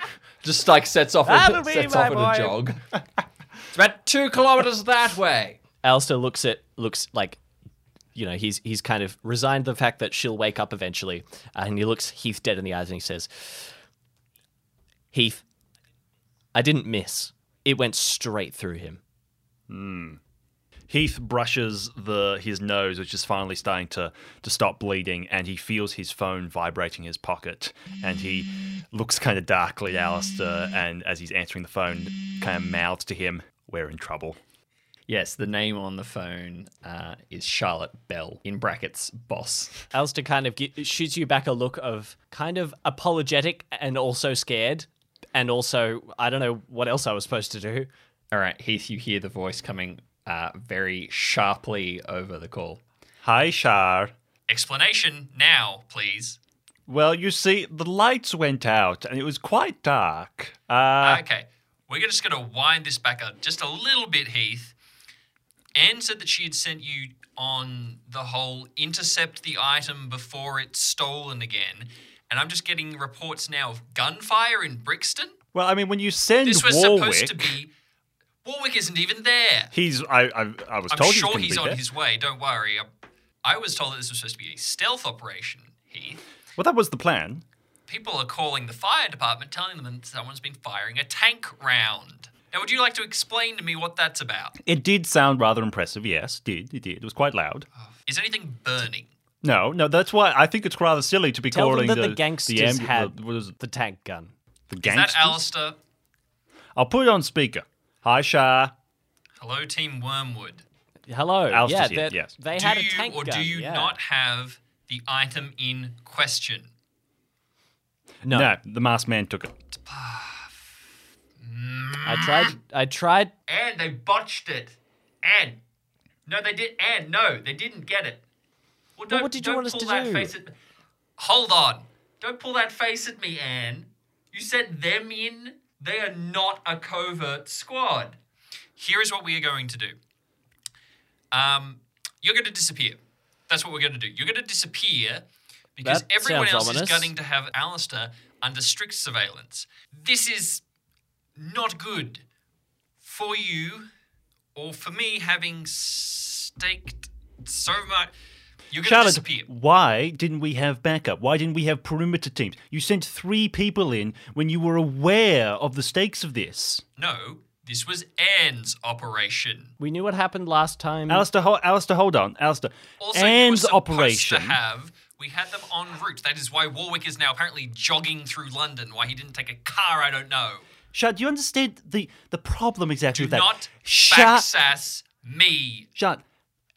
Just like sets off, That'll a, be sets my off on boy. a jog. it's about two kilometers that way. Allister looks at looks like you know he's he's kind of resigned to the fact that she'll wake up eventually, uh, and he looks Heath dead in the eyes and he says, "Heath, I didn't miss. It went straight through him." Heath brushes the his nose, which is finally starting to to stop bleeding, and he feels his phone vibrating in his pocket, and he looks kind of darkly at Allister, and as he's answering the phone, kind of mouths to him, "We're in trouble." Yes, the name on the phone uh, is Charlotte Bell, in brackets, boss. Allister kind of gi- shoots you back a look of kind of apologetic and also scared, and also I don't know what else I was supposed to do. All right, Heath, you hear the voice coming uh, very sharply over the call. Hi, Shar. Explanation now, please. Well, you see, the lights went out, and it was quite dark. Uh, okay, we're just going to wind this back up just a little bit, Heath. Anne said that she had sent you on the whole intercept the item before it's stolen again. And I'm just getting reports now of gunfire in Brixton. well, I mean, when you send This was Warwick, supposed to be. Warwick isn't even there. he's. I, I, I was I'm told sure he was he's gonna be on there. his way. Don't worry. I, I was told that this was supposed to be a stealth operation. Heath. Well, that was the plan. People are calling the fire department, telling them that someone's been firing a tank round. Now, would you like to explain to me what that's about? It did sound rather impressive. Yes, did it did. It was quite loud. Is anything burning? No, no, that's why I think it's rather silly to be Tell them calling that the the gangsters ambu- had the, what is it, the tank gun. the gangsters? Is gangsters. that Allister? I'll put it on speaker. Hi, Shah. Hello, Team Wormwood. Hello. Allister's yeah, here, yes. they do had a you tank or gun. do you yeah. not have the item in question? No. No, the masked man took it. I tried. I tried. And they botched it. And no, they did. And no, they didn't get it. Well, don't, what did you don't want us pull to that do? Face at me. Hold on. Don't pull that face at me, Anne. You sent them in. They are not a covert squad. Here is what we are going to do. Um, you're going to disappear. That's what we're going to do. You're going to disappear because That everyone else ominous. is going to have Allister under strict surveillance. This is not good for you or for me having staked so much. You're going to disappear. why didn't we have backup? Why didn't we have perimeter teams? You sent three people in when you were aware of the stakes of this. No, this was Anne's operation. We knew what happened last time. Allister, ho- Allister, hold on. Allister, Also, you were Anne's supposed operation. to have. We had them en route. That is why Warwick is now apparently jogging through London. Why he didn't take a car, I don't know. Shah, do you understand the, the problem exactly Do with that? not Shah, backsass me. Shah,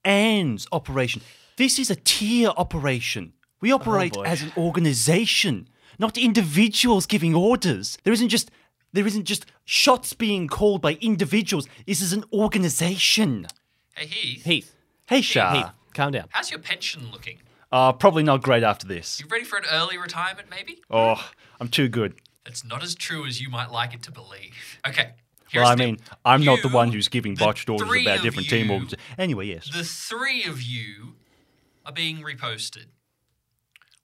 Anne's operation. This is a tier operation. We operate boy. as an organization, not individuals giving orders. There isn't just there isn't just shots being called by individuals. This is an organization. Hey Heath, Heath. Hey, Shah. Heath. Calm down. how's your pension looking? Uh, probably not great after this. You ready for an early retirement, maybe? Oh, I'm too good. It's not as true as you might like it to believe. Okay. here's Well, I mean. I'm not the one who's giving botched orders about of different team you- orders. Anyway, yes. The three of you are being reposted.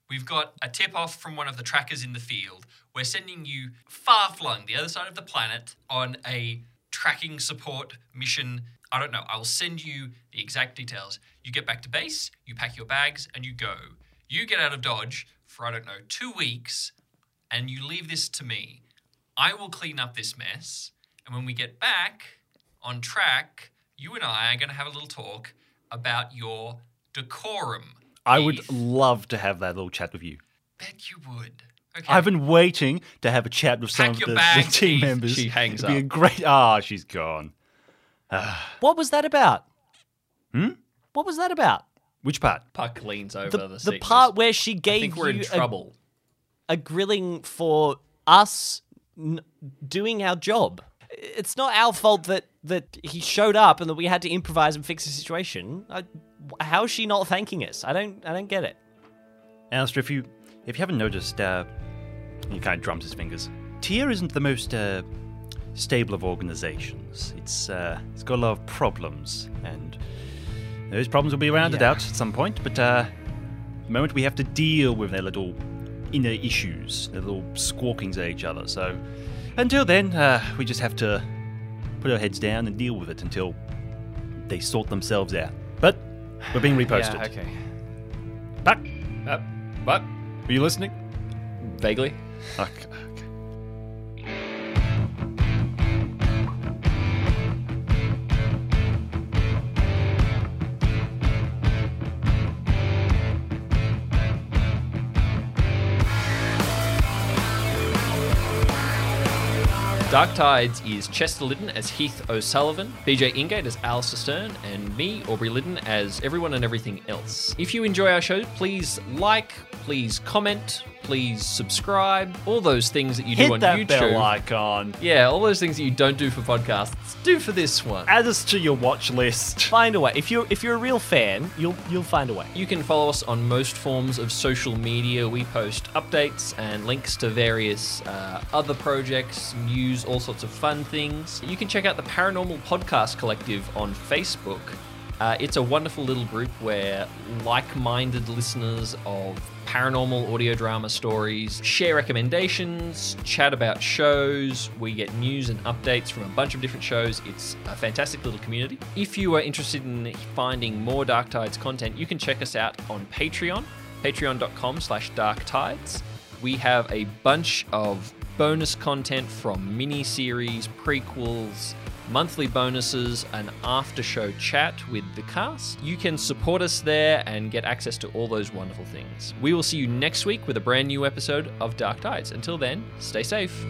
We've got a tip off from one of the trackers in the field. We're sending you far flung, the other side of the planet, on a tracking support mission. I don't know. I'll send you the exact details. You get back to base, you pack your bags, and you go. You get out of Dodge for, I don't know, two weeks, and you leave this to me. I will clean up this mess, and when we get back on track, you and I are going to have a little talk about your decorum. I would love to have that little chat with you. Bet you would. Okay. I've been waiting to have a chat with some of the, the team members. She hangs It'd be a great. Ah, she's gone. *sighs* What was that about? Hmm? What was that about? Which part? Puck leans over The, the, the part where she I gave think we're in you a, trouble. a grilling for us n- doing our job. It's not our fault that that he showed up and that we had to improvise and fix the situation. I, how is she not thanking us? I don't I don't get it. Allister, if you if you haven't noticed, uh, he kind of drums his fingers. Tier isn't the most uh, stable of organizations. It's uh, it's got a lot of problems, and those problems will be rounded Yeah. out at some point. But uh, the moment we have to deal with their little inner issues, their little squawkings at each other. So until then, uh, we just have to put our heads down and deal with it until they sort themselves out. But we're being reposted. Yeah, okay. But Uh, what? are you listening? Vaguely. Okay. okay. Dark Tides is Chester Liddon as Heath O'Sullivan, BJ Ingate as Allister Stern, and me, Aubrey Liddon, as everyone and everything else. If you enjoy our show, please like, please comment, please subscribe, all those things that you do Hit on that YouTube. bell icon. Yeah, all those things that you don't do for podcasts, do for this one. Add us to your watch list. Find a way. If you're if you're a real fan, you'll you'll find a way. You can follow us on most forms of social media. We post updates and links to various uh, other projects, news, all sorts of fun things. You can check out the Paranormal Podcast Collective on Facebook. Uh, it's a wonderful little group where like minded listeners of paranormal audio drama stories share recommendations, chat about shows. We get news and updates from a bunch of different shows. It's a fantastic little community. If you are interested in finding more Dark Tides content, you can check us out on Patreon, patreon.com slash darktides. We have a bunch of bonus content from mini-series, prequels, monthly bonuses, an after show chat with the cast. You can support us there and get access to all those wonderful things. We will see you next week with a brand new episode of Dark Tides. Until then, stay safe.